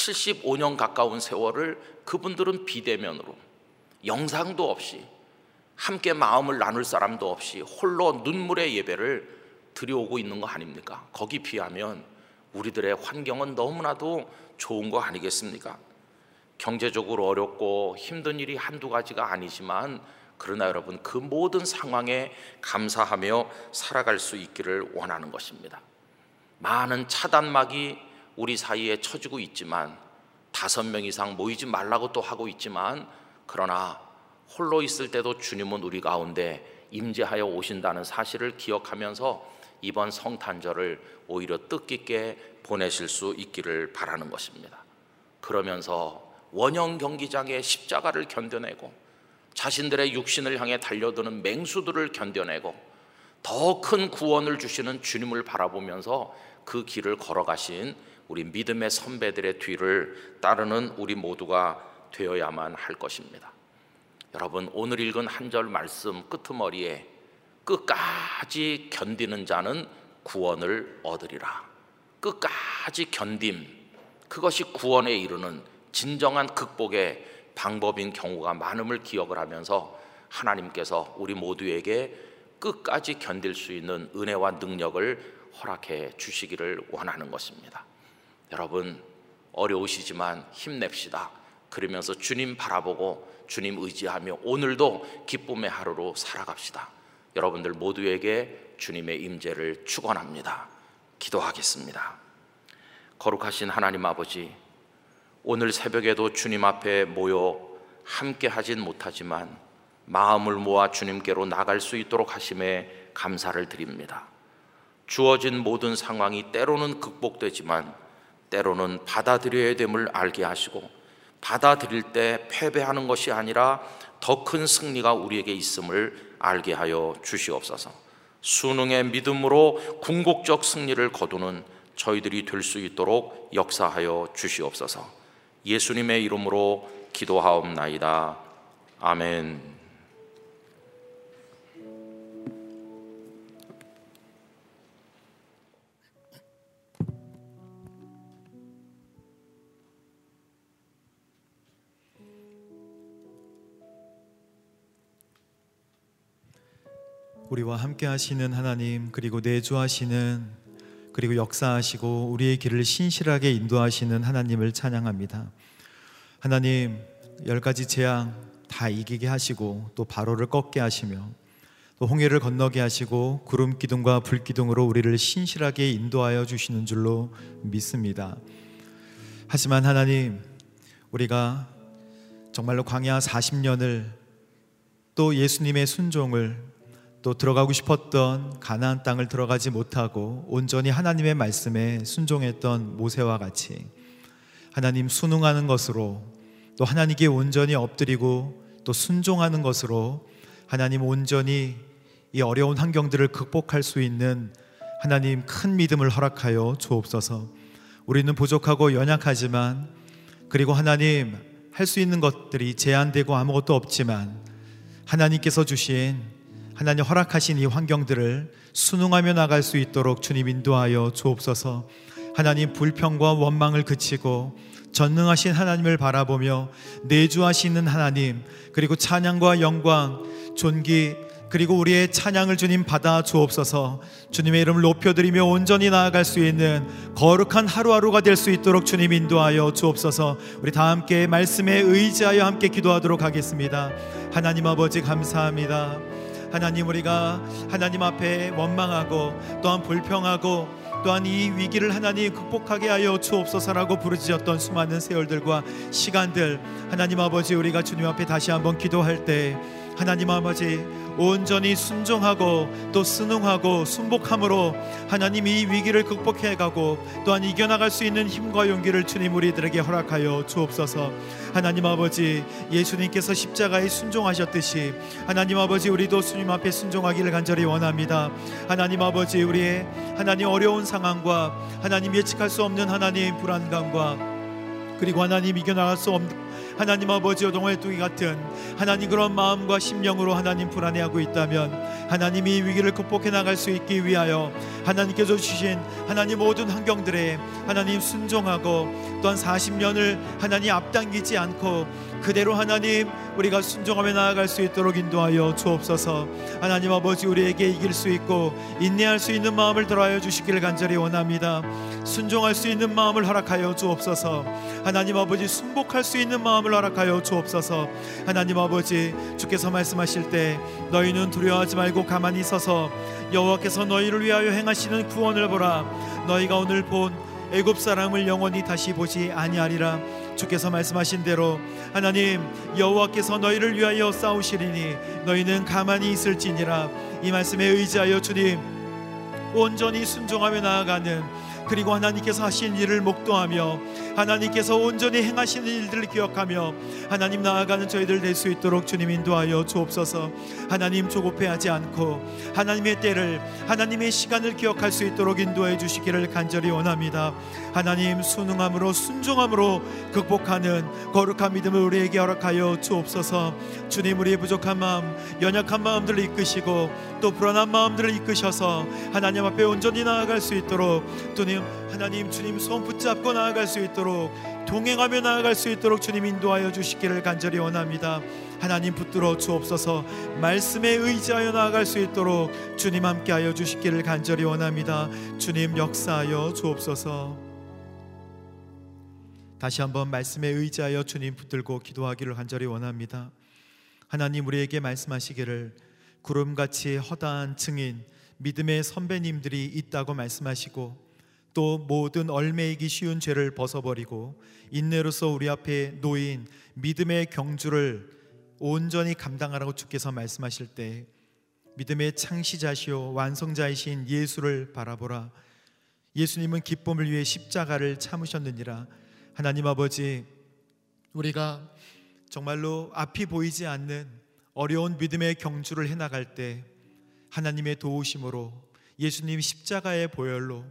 75년 가까운 세월을 그분들은 비대면으로 영상도 없이 함께 마음을 나눌 사람도 없이 홀로 눈물의 예배를 드려오고 있는 거 아닙니까? 거기 비하면 우리들의 환경은 너무나도 좋은 거 아니겠습니까? 경제적으로 어렵고 힘든 일이 한두 가지가 아니지만 그러나 여러분 그 모든 상황에 감사하며 살아갈 수 있기를 원하는 것입니다. 많은 차단막이 우리 사이에 쳐지고 있지만 다섯 명 이상 모이지 말라고 또 하고 있지만 그러나 홀로 있을 때도 주님은 우리 가운데 임재하여 오신다는 사실을 기억하면서 이번 성탄절을 오히려 뜻깊게 보내실 수 있기를 바라는 것입니다. 그러면서 원형 경기장의 십자가를 견뎌내고 자신들의 육신을 향해 달려드는 맹수들을 견뎌내고 더 큰 구원을 주시는 주님을 바라보면서 그 길을 걸어가신 우리 믿음의 선배들의 뒤를 따르는 우리 모두가 되어야만 할 것입니다. 여러분 오늘 읽은 한 절 말씀 끄트머리에 끝까지 견디는 자는 구원을 얻으리라. 끝까지 견딤 그것이 구원에 이르는 진정한 극복의 방법인 경우가 많음을 기억을 하면서 하나님께서 우리 모두에게 끝까지 견딜 수 있는 은혜와 능력을 허락해 주시기를 원하는 것입니다. 여러분 어려우시지만 힘냅시다. 그러면서 주님 바라보고 주님 의지하며 오늘도 기쁨의 하루로 살아갑시다. 여러분들 모두에게 주님의 임재를 축원합니다. 기도하겠습니다. 거룩하신 하나님 아버지, 오늘 새벽에도 주님 앞에 모여 함께 하진 못하지만 마음을 모아 주님께로 나갈 수 있도록 하심에 감사를 드립니다. 주어진 모든 상황이 때로는 극복되지만 때로는 받아들여야 됨을 알게 하시고 받아들일 때 패배하는 것이 아니라 더 큰 승리가 우리에게 있음을 알게 하여 주시옵소서. 수능의 믿음으로 궁극적 승리를 거두는 저희들이 될 수 있도록 역사하여 주시옵소서. 예수님의 이름으로 기도하옵나이다. 아멘. 우리와 함께 하시는 하나님 그리고 내주하시는 그리고 역사하시고 우리의 길을 신실하게 인도하시는 하나님을 찬양합니다. 하나님 열 가지 재앙 다 이기게 하시고 또 바로를 꺾게 하시며 또 홍해를 건너게 하시고 구름 기둥과 불 기둥으로 우리를 신실하게 인도하여 주시는 줄로 믿습니다. 하지만 하나님 우리가 정말로 광야 40년을 또 예수님의 순종을 또 들어가고 싶었던 가나안 땅을 들어가지 못하고 온전히 하나님의 말씀에 순종했던 모세와 같이 하나님 순응하는 것으로 또 하나님께 온전히 엎드리고 또 순종하는 것으로 하나님 온전히 이 어려운 환경들을 극복할 수 있는 하나님 큰 믿음을 허락하여 주옵소서. 우리는 부족하고 연약하지만 그리고 하나님 할 수 있는 것들이 제한되고 아무것도 없지만 하나님께서 주신 하나님 허락하신 이 환경들을 순응하며 나갈 수 있도록 주님 인도하여 주옵소서. 하나님 불평과 원망을 그치고 전능하신 하나님을 바라보며 내주하시는 하나님 그리고 찬양과 영광 존귀 그리고 우리의 찬양을 주님 받아 주옵소서. 주님의 이름을 높여드리며 온전히 나아갈 수 있는 거룩한 하루하루가 될 수 있도록 주님 인도하여 주옵소서. 우리 다 함께 말씀에 의지하여 함께 기도하도록 하겠습니다. 하나님 아버지 감사합니다 하나님 우리가 하나님 앞에 원망하고 또한 불평하고 또한 이 위기를 하나님 극복하게 하여 주옵소서라고 부르짖었던 수많은 세월들과 시간들 하나님 아버지 우리가 주님 앞에 다시 한번 기도할 때 하나님 아버지 온전히 순종하고 또 순응하고 순복함으로 하나님 이 위기를 극복해 가고 또한 이겨나갈 수 있는 힘과 용기를 주님 우리들에게 허락하여 주옵소서. 하나님 아버지 예수님께서 십자가에 순종하셨듯이 하나님 아버지 우리도 주님 앞에 순종하기를 간절히 원합니다. 하나님 아버지 우리의 하나님 어려운 상황과 하나님 예측할 수 없는 하나님 불안감과 그리고 하나님 이겨나갈 수 없는 하나님 아버지 오동활뚜기 같은 하나님 그런 마음과 심령으로 하나님 불안해하고 있다면 하나님 이 위기를 극복해 나갈 수 있기 위하여 하나님께서 주신 하나님 모든 환경들에 하나님 순종하고 또한 40년을 하나님 앞당기지 않고 그대로 하나님 우리가 순종하며 나아갈 수 있도록 인도하여 주옵소서. 하나님 아버지 우리에게 이길 수 있고 인내할 수 있는 마음을 더하여 주시기를 간절히 원합니다. 순종할 수 있는 마음을 허락하여 주옵소서. 하나님 아버지 순복할 수 있는 마음을 허락하여 주옵소서. 하나님 아버지 주께서 말씀하실 때 너희는 두려워하지 말고 가만히 있어서 여호와께서 너희를 위하여 행하시는 구원을 보라. 너희가 오늘 본 애굽 사람을 영원히 다시 보지 아니하리라 주께서 말씀하신 대로 하나님 여호와께서 너희를 위하여 싸우시리니 너희는 가만히 있을지니라. 이 말씀에 의지하여 주님 온전히 순종하며 나아가는 그리고 하나님께서 하신 일을 목도하며 하나님께서 온전히 행하시는 일들을 기억하며 하나님 나아가는 저희들 될 수 있도록 주님 인도하여 주옵소서. 하나님 조급해하지 않고 하나님의 때를 하나님의 시간을 기억할 수 있도록 인도해 주시기를 간절히 원합니다. 하나님 순응함으로 순종함으로 극복하는 거룩한 믿음을 우리에게 허락하여 주옵소서. 주님 우리의 부족한 마음 연약한 마음들을 이끄시고 또 불안한 마음들을 이끄셔서 하나님 앞에 온전히 나아갈 수 있도록 주님 하나님 주님 손 붙잡고 나아갈 수 있도록 동행하며 나아갈 수 있도록 주님 인도하여 주시기를 간절히 원합니다. 하나님 붙들어 주옵소서 말씀에 의지하여 나아갈 수 있도록 주님 함께하여 주시기를 간절히 원합니다. 주님 역사하여 주옵소서. 다시 한번 말씀에 의지하여 주님 붙들고 기도하기를 간절히 원합니다. 하나님 우리에게 말씀하시기를 구름같이 허다한 증인 믿음의 선배님들이 있다고 말씀하시고 또 모든 얼매이기 쉬운 죄를 벗어버리고 인내로서 우리 앞에 놓인 믿음의 경주를 온전히 감당하라고 주께서 말씀하실 때 믿음의 창시자시오 완성자이신 예수를 바라보라. 예수님은 기쁨을 위해 십자가를 참으셨느니라. 하나님 아버지 우리가 정말로 앞이 보이지 않는 어려운 믿음의 경주를 해나갈 때 하나님의 도우심으로 예수님 십자가의 보혈로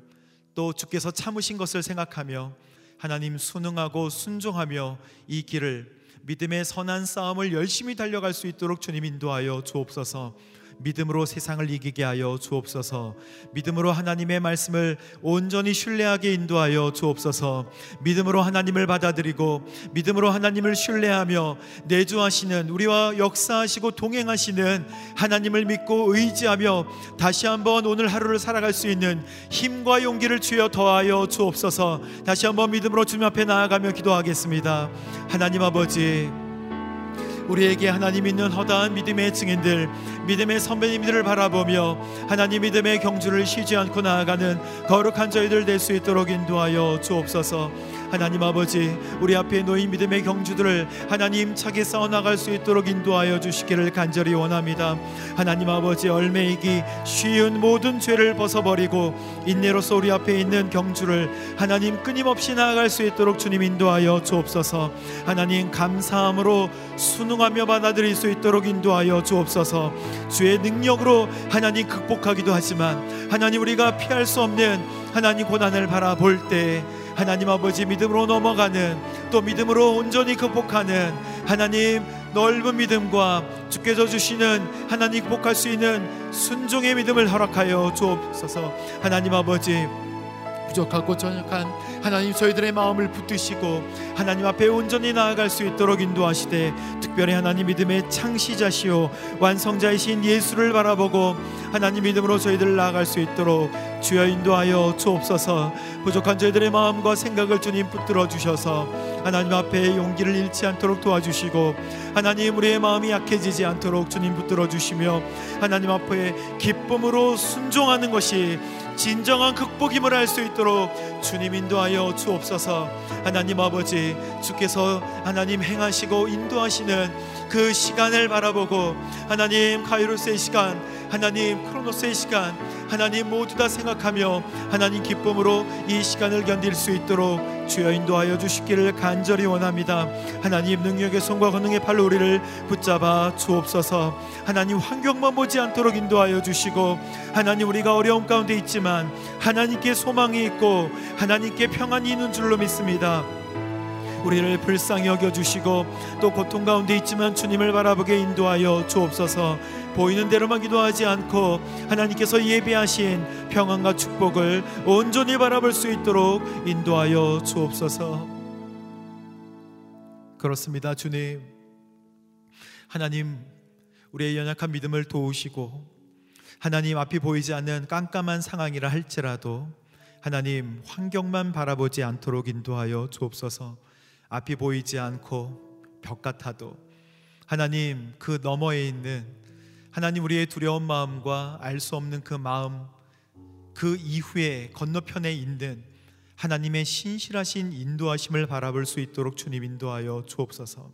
또 주께서 참으신 것을 생각하며 하나님 순응하고 순종하며 이 길을 믿음의 선한 싸움을 열심히 달려갈 수 있도록 주님 인도하여 주옵소서. 믿음으로 세상을 이기게 하여 주옵소서. 믿음으로 하나님의 말씀을 온전히 신뢰하게 인도하여 주옵소서. 믿음으로 하나님을 받아들이고 믿음으로 하나님을 신뢰하며 내주하시는 우리와 역사하시고 동행하시는 하나님을 믿고 의지하며 다시 한번 오늘 하루를 살아갈 수 있는 힘과 용기를 주여 더하여 주옵소서. 다시 한번 믿음으로 주님 앞에 나아가며 기도하겠습니다. 하나님 아버지 우리에게 하나님 있는 허다한 믿음의 증인들, 믿음의 선배님들을 바라보며 하나님 믿음의 경주를 쉬지 않고 나아가는 거룩한 저희들 될 수 있도록 인도하여 주옵소서. 하나님 아버지 우리 앞에 놓인 믿음의 경주들을 하나님 차게 싸워 나갈 수 있도록 인도하여 주시기를 간절히 원합니다. 하나님 아버지 얼매이기 쉬운 모든 죄를 벗어버리고 인내로서 우리 앞에 있는 경주를 하나님 끊임없이 나아갈 수 있도록 주님 인도하여 주옵소서. 하나님 감사함으로 순응하며 받아들일 수 있도록 인도하여 주옵소서. 주의 능력으로 하나님 극복하기도 하지만 하나님 우리가 피할 수 없는 하나님 고난을 바라볼 때 하나님 아버지 믿음으로 넘어가는 또 믿음으로 온전히 극복하는 하나님 넓은 믿음과 주께서 주시는 하나님 극복할 수 있는 순종의 믿음을 허락하여 주옵소서. 하나님 아버지 부족하고 전역한 하나님 저희들의 마음을 붙드시고 하나님 앞에 온전히 나아갈 수 있도록 인도하시되 특별히 하나님 믿음의 창시자시오. 완성자이신 예수를 바라보고 하나님 믿음으로 저희들 나아갈 수 있도록 주여 인도하여 주옵소서. 부족한 저희들의 마음과 생각을 주님 붙들어 주셔서 하나님 앞에 용기를 잃지 않도록 도와주시고 하나님 우리의 마음이 약해지지 않도록 주님 붙들어 주시며 하나님 앞에 기쁨으로 순종하는 것이 진정한 극복임을 알 수 있도록 주님 인도하여 주옵소서. 하나님 아버지 주께서 하나님 행하시고 인도하시는 그 시간을 바라보고 하나님 카이로스의 시간 하나님 크로노스의 시간 하나님 모두 다 생각하며 하나님 기쁨으로 이 시간을 견딜 수 있도록 주여 인도하여 주시기를 간절히 원합니다. 하나님 능력의 손과 권능의 팔로 우리를 붙잡아 주옵소서. 하나님 환경만 보지 않도록 인도하여 주시고 하나님 우리가 어려움 가운데 있지만 하나님께 소망이 있고 하나님께 평안이 있는 줄로 믿습니다. 우리를 불쌍히 여겨 주시고 또 고통 가운데 있지만 주님을 바라보게 인도하여 주옵소서. 보이는 대로만 기도하지 않고 하나님께서 예비하신 평안과 축복을 온전히 바라볼 수 있도록 인도하여 주옵소서. 그렇습니다, 주님. 하나님, 우리의 연약한 믿음을 도우시고 하나님 앞이 보이지 않는 깜깜한 상황이라 할지라도 하나님 환경만 바라보지 않도록 인도하여 주옵소서. 앞이 보이지 않고 벽 같아도 하나님 그 너머에 있는 하나님 우리의 두려운 마음과 알 수 없는 그 마음 그 이후에 건너편에 있는 하나님의 신실하신 인도하심을 바라볼 수 있도록 주님 인도하여 주옵소서.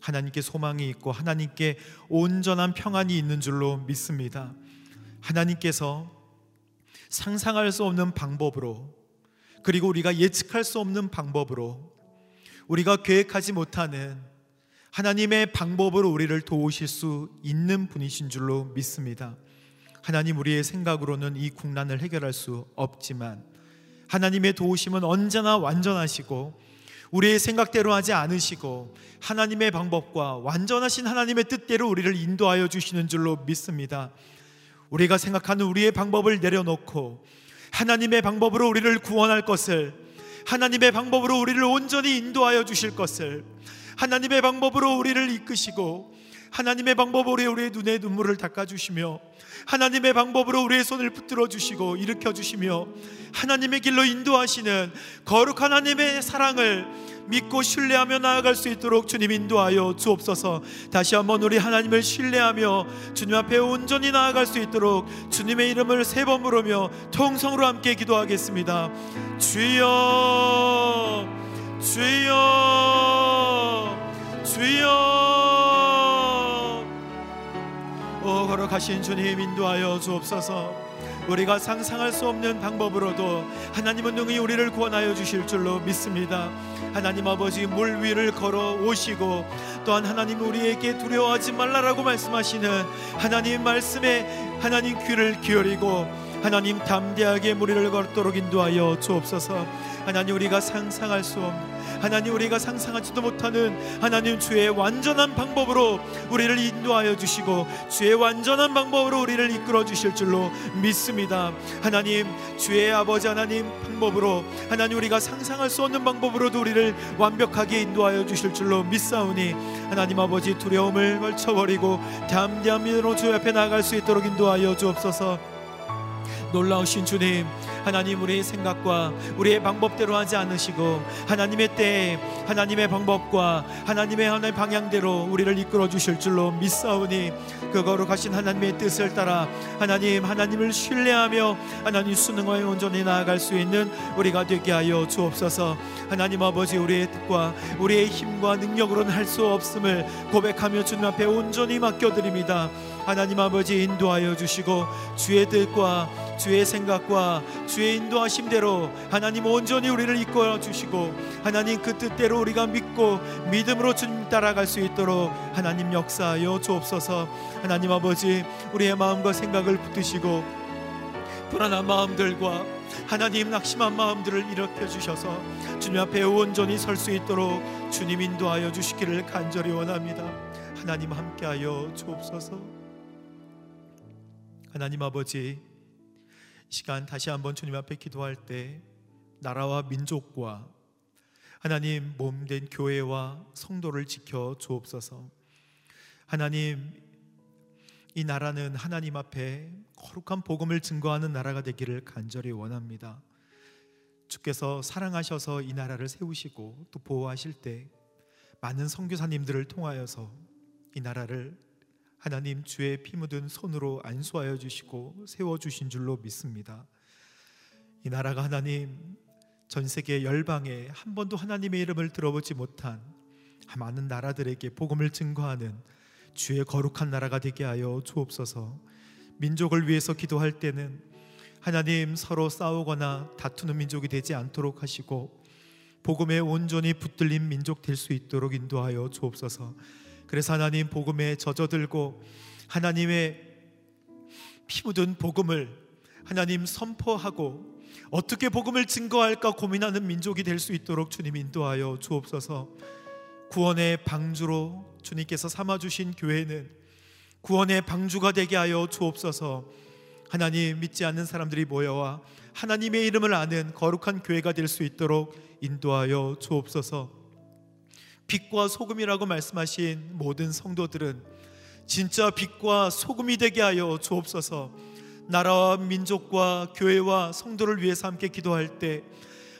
하나님께 소망이 있고 하나님께 온전한 평안이 있는 줄로 믿습니다. 하나님께서 상상할 수 없는 방법으로 그리고 우리가 예측할 수 없는 방법으로 우리가 계획하지 못하는 하나님의 방법으로 우리를 도우실 수 있는 분이신 줄로 믿습니다. 하나님 우리의 생각으로는 이 국난을 해결할 수 없지만 하나님의 도우심은 언제나 완전하시고 우리의 생각대로 하지 않으시고 하나님의 방법과 완전하신 하나님의 뜻대로 우리를 인도하여 주시는 줄로 믿습니다. 우리가 생각하는 우리의 방법을 내려놓고 하나님의 방법으로 우리를 구원할 것을 하나님의 방법으로 우리를 온전히 인도하여 주실 것을 하나님의 방법으로 우리를 이끄시고 하나님의 방법으로 우리의 눈에 눈물을 닦아주시며 하나님의 방법으로 우리의 손을 붙들어 주시고 일으켜 주시며 하나님의 길로 인도하시는 거룩한 하나님의 사랑을 믿고 신뢰하며 나아갈 수 있도록 주님 인도하여 주옵소서. 다시 한번 우리 하나님을 신뢰하며 주님 앞에 온전히 나아갈 수 있도록 주님의 이름을 세 번 부르며 통성으로 함께 기도하겠습니다. 주여, 주여, 주여. 오 거룩하신 주님 인도하여 주옵소서. 우리가 상상할 수 없는 방법으로도 하나님은 능히 우리를 구원하여 주실 줄로 믿습니다. 하나님 아버지 물 위를 걸어 오시고 또한 하나님 우리에게 두려워하지 말라라고 말씀하시는 하나님 말씀에 하나님 귀를 기울이고 하나님 담대하게 무리를 걷도록 인도하여 주옵소서. 하나님 우리가 상상할 수 없는 하나님 우리가 상상하지도 못하는 하나님 주의 완전한 방법으로 우리를 인도하여 주시고 주의 완전한 방법으로 우리를 이끌어 주실 줄로 믿습니다. 하나님 주의 아버지 하나님 방법으로 하나님 우리가 상상할 수 없는 방법으로도 우리를 완벽하게 인도하여 주실 줄로 믿사오니 하나님 아버지 두려움을 걸쳐버리고 담대한 믿음으로 주 앞에 나아갈 수 있도록 인도하여 주옵소서. 놀라우신 주님 하나님 우리의 생각과 우리의 방법대로 하지 않으시고 하나님의 때에 하나님의 방법과 하나님의 하나의 방향대로 우리를 이끌어 주실 줄로 믿사오니 그 거룩하신 하나님의 뜻을 따라 하나님 하나님을 신뢰하며 하나님 순응하여 온전히 나아갈 수 있는 우리가 되게 하여 주옵소서. 하나님 아버지 우리의 뜻과 우리의 힘과 능력으로는 할 수 없음을 고백하며 주님 앞에 온전히 맡겨드립니다 하나님 아버지 인도하여 주시고 주의 뜻과 주의 생각과 주의 인도하심대로 하나님 온전히 우리를 이끌어 주시고 하나님 그 뜻대로 우리가 믿고 믿음으로 주님 따라갈 수 있도록 하나님 역사하여 주옵소서 하나님 아버지 우리의 마음과 생각을 붙드시고 불안한 마음들과 하나님 낙심한 마음들을 일으켜 주셔서 주님 앞에 온전히 설 수 있도록 주님 인도하여 주시기를 간절히 원합니다. 하나님 함께하여 주옵소서. 하나님 아버지 시간 다시 한번 주님 앞에 기도할 때 나라와 민족과 하나님 몸된 교회와 성도를 지켜 주옵소서. 하나님 이 나라는 하나님 앞에 거룩한 복음을 증거하는 나라가 되기를 간절히 원합니다. 주께서 사랑하셔서 이 나라를 세우시고 또 보호하실 때 많은 선교사님들을 통하여서 이 나라를 하나님 주의 피 묻은 손으로 안수하여 주시고 세워 주신 줄로 믿습니다. 이 나라가 하나님 전 세계 열방에 한 번도 하나님의 이름을 들어보지 못한 많은 나라들에게 복음을 증거하는 주의 거룩한 나라가 되게 하여 주옵소서. 민족을 위해서 기도할 때는 하나님 서로 싸우거나 다투는 민족이 되지 않도록 하시고 복음에 온전히 붙들린 민족 될 수 있도록 인도하여 주옵소서. 그래서 하나님 복음에 젖어들고 하나님의 피 묻은 복음을 하나님 선포하고 어떻게 복음을 증거할까 고민하는 민족이 될 수 있도록 주님 인도하여 주옵소서. 구원의 방주로 주님께서 삼아 주신 교회는 구원의 방주가 되게 하여 주옵소서. 하나님 믿지 않는 사람들이 모여와 하나님의 이름을 아는 거룩한 교회가 될 수 있도록 인도하여 주옵소서. 빛과 소금이라고 말씀하신 모든 성도들은 진짜 빛과 소금이 되게 하여 주옵소서. 나라와 민족과 교회와 성도를 위해서 함께 기도할 때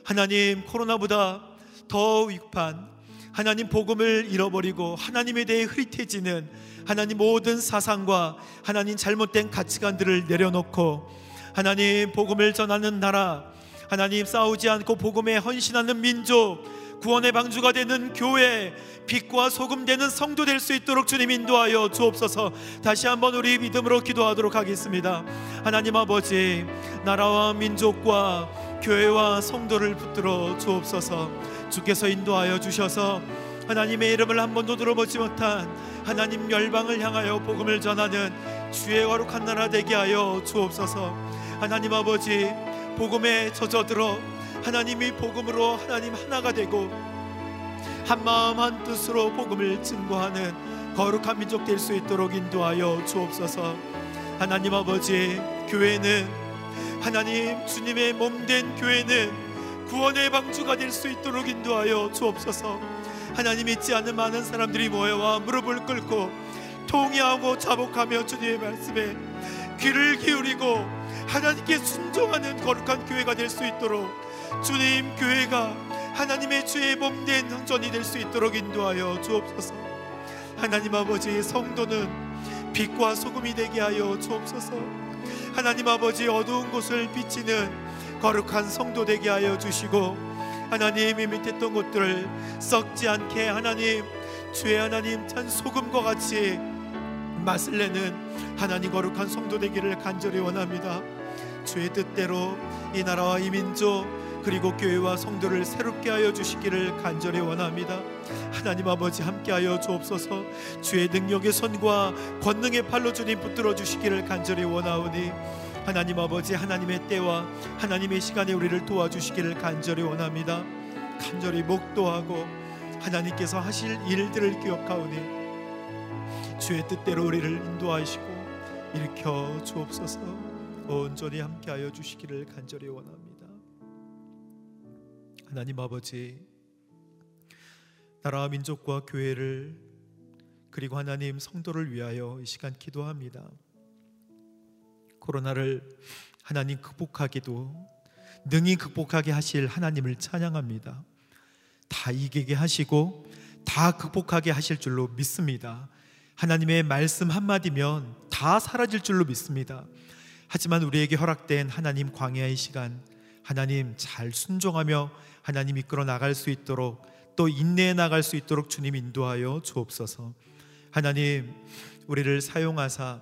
하나님 코로나보다 더 위급한 하나님 복음을 잃어버리고 하나님에 대해 흐릿해지는 하나님 모든 사상과 하나님 잘못된 가치관들을 내려놓고 하나님 복음을 전하는 나라 하나님 싸우지 않고 복음에 헌신하는 민족 구원의 방주가 되는 교회 빛과 소금 되는 성도 될 수 있도록 주님 인도하여 주옵소서. 다시 한번 우리 믿음으로 기도하도록 하겠습니다. 하나님 아버지 나라와 민족과 교회와 성도를 붙들어 주옵소서. 주께서 인도하여 주셔서 하나님의 이름을 한 번도 들어보지 못한 하나님 열방을 향하여 복음을 전하는 주의 거룩한 나라 되게 하여 주옵소서. 하나님 아버지 복음에 젖어들어 하나님이 복음으로 하나님 하나가 되고 한 마음 한 뜻으로 복음을 증거하는 거룩한 민족 될 수 있도록 인도하여 주옵소서. 하나님 아버지 교회는 하나님 주님의 몸된 교회는 구원의 방주가 될 수 있도록 인도하여 주옵소서. 하나님 믿지 않는 많은 사람들이 모여와 무릎을 꿇고 통회하고 자복하며 주님의 말씀에 귀를 기울이고 하나님께 순종하는 거룩한 교회가 될 수 있도록 주님 교회가 하나님의 주의 몸된 성전이 될 수 있도록 인도하여 주옵소서. 하나님 아버지 성도는 빛과 소금이 되게 하여 주옵소서. 하나님 아버지 어두운 곳을 비치는 거룩한 성도 되게 하여 주시고 하나님 이 밑했던 곳들을 썩지 않게 하나님 주의 하나님 찬 소금과 같이 맛을 내는 하나님 거룩한 성도 되기를 간절히 원합니다. 주의 뜻대로 이 나라와 이 민족 그리고 교회와 성도를 새롭게 하여 주시기를 간절히 원합니다. 하나님 아버지 함께하여 주옵소서. 주의 능력의 손과 권능의 팔로 주님 붙들어 주시기를 간절히 원하오니 하나님 아버지 하나님의 때와 하나님의 시간에 우리를 도와주시기를 간절히 원합니다. 간절히 목도하고 하나님께서 하실 일들을 기억하오니 주의 뜻대로 우리를 인도하시고 일으켜 주옵소서. 온전히 함께하여 주시기를 간절히 원합니다. 하나님 아버지 나라와 민족과 교회를 그리고 하나님 성도를 위하여 이 시간 기도합니다. 코로나를 하나님 극복하기도 능히 극복하게 하실 하나님을 찬양합니다. 다 이기게 하시고 다 극복하게 하실 줄로 믿습니다. 하나님의 말씀 한마디면 다 사라질 줄로 믿습니다. 하지만 우리에게 허락된 하나님 광야의 시간, 하나님 잘 순종하며 하나님 이끌어 나갈 수 있도록 또 인내해 나갈 수 있도록 주님 인도하여 주옵소서. 하나님 우리를 사용하사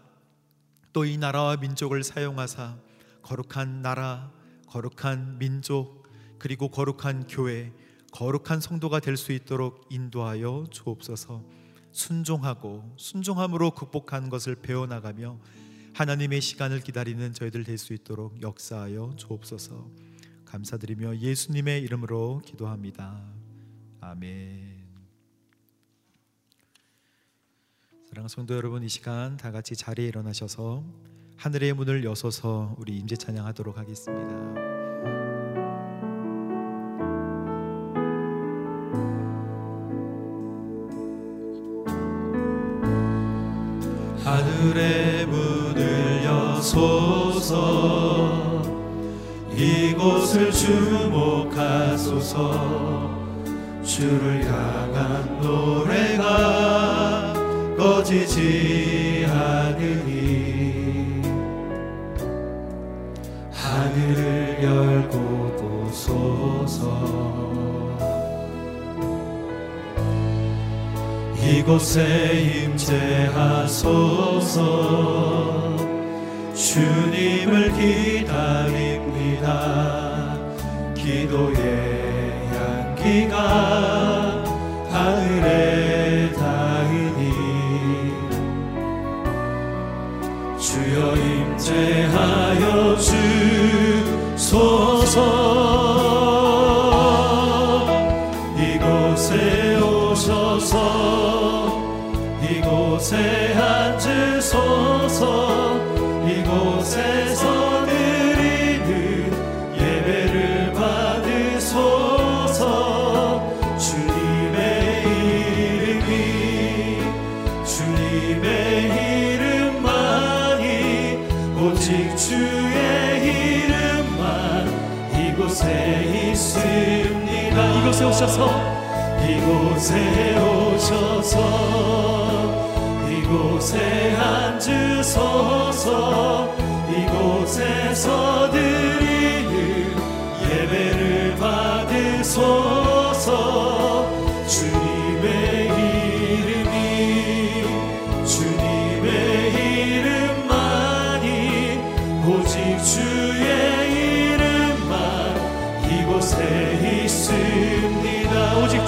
또 이 나라와 민족을 사용하사 거룩한 나라, 거룩한 민족 그리고 거룩한 교회, 거룩한 성도가 될 수 있도록 인도하여 주옵소서. 순종하고 순종함으로 극복한 것을 배워 나가며 하나님의 시간을 기다리는 저희들 될 수 있도록 역사하여 주옵소서. 감사드리며 예수님의 이름으로 기도합니다. 아멘. 사랑하는 성도 여러분, 이 시간 다 같이 자리에 일어나셔서 하늘의 문을 여서서 우리 임재 찬양하도록 하겠습니다. 하늘의 문을 여소서 이곳을 주목하소서. 주를 향한 노래가 꺼지지 않으니. 하늘을 열고 보소서. 이곳에 임재하소서. 주님을 기다 립니다. 기도의 향기가 하늘에 닿으니 주여 임재하여 주소서 이곳에 오셔서 이곳에 오셔서 이곳에 오셔서 이곳에 앉으소서 이곳에서 드리는 예배를 받으소서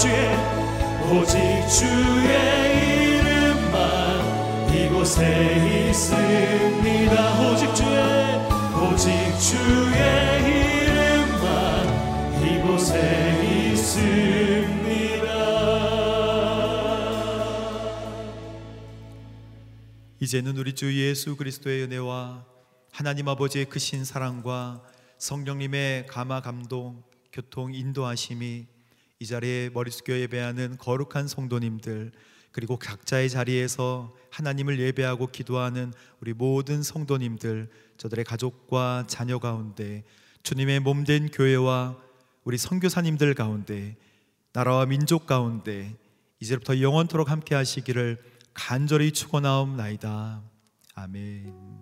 주의 오직 주의 이름만 이곳에 있습니다. 오직 주의 오직 주의 이름만 이곳에 있습니다. 이제는 우리 주 예수 그리스도의 은혜와 하나님 아버지의 크신 사랑과 성령님의 감화 감동 교통 인도하심이 이 자리에 머릿속교 예배하는 거룩한 성도님들 그리고 각자의 자리에서 하나님을 예배하고 기도하는 우리 모든 성도님들 저들의 가족과 자녀 가운데 주님의 몸된 교회와 우리 선교사님들 가운데 나라와 민족 가운데 이제부터 영원토록 함께 하시기를 간절히 축원하옵나이다. 아멘.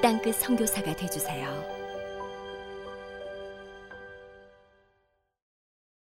땅끝 선교사가 되주세요.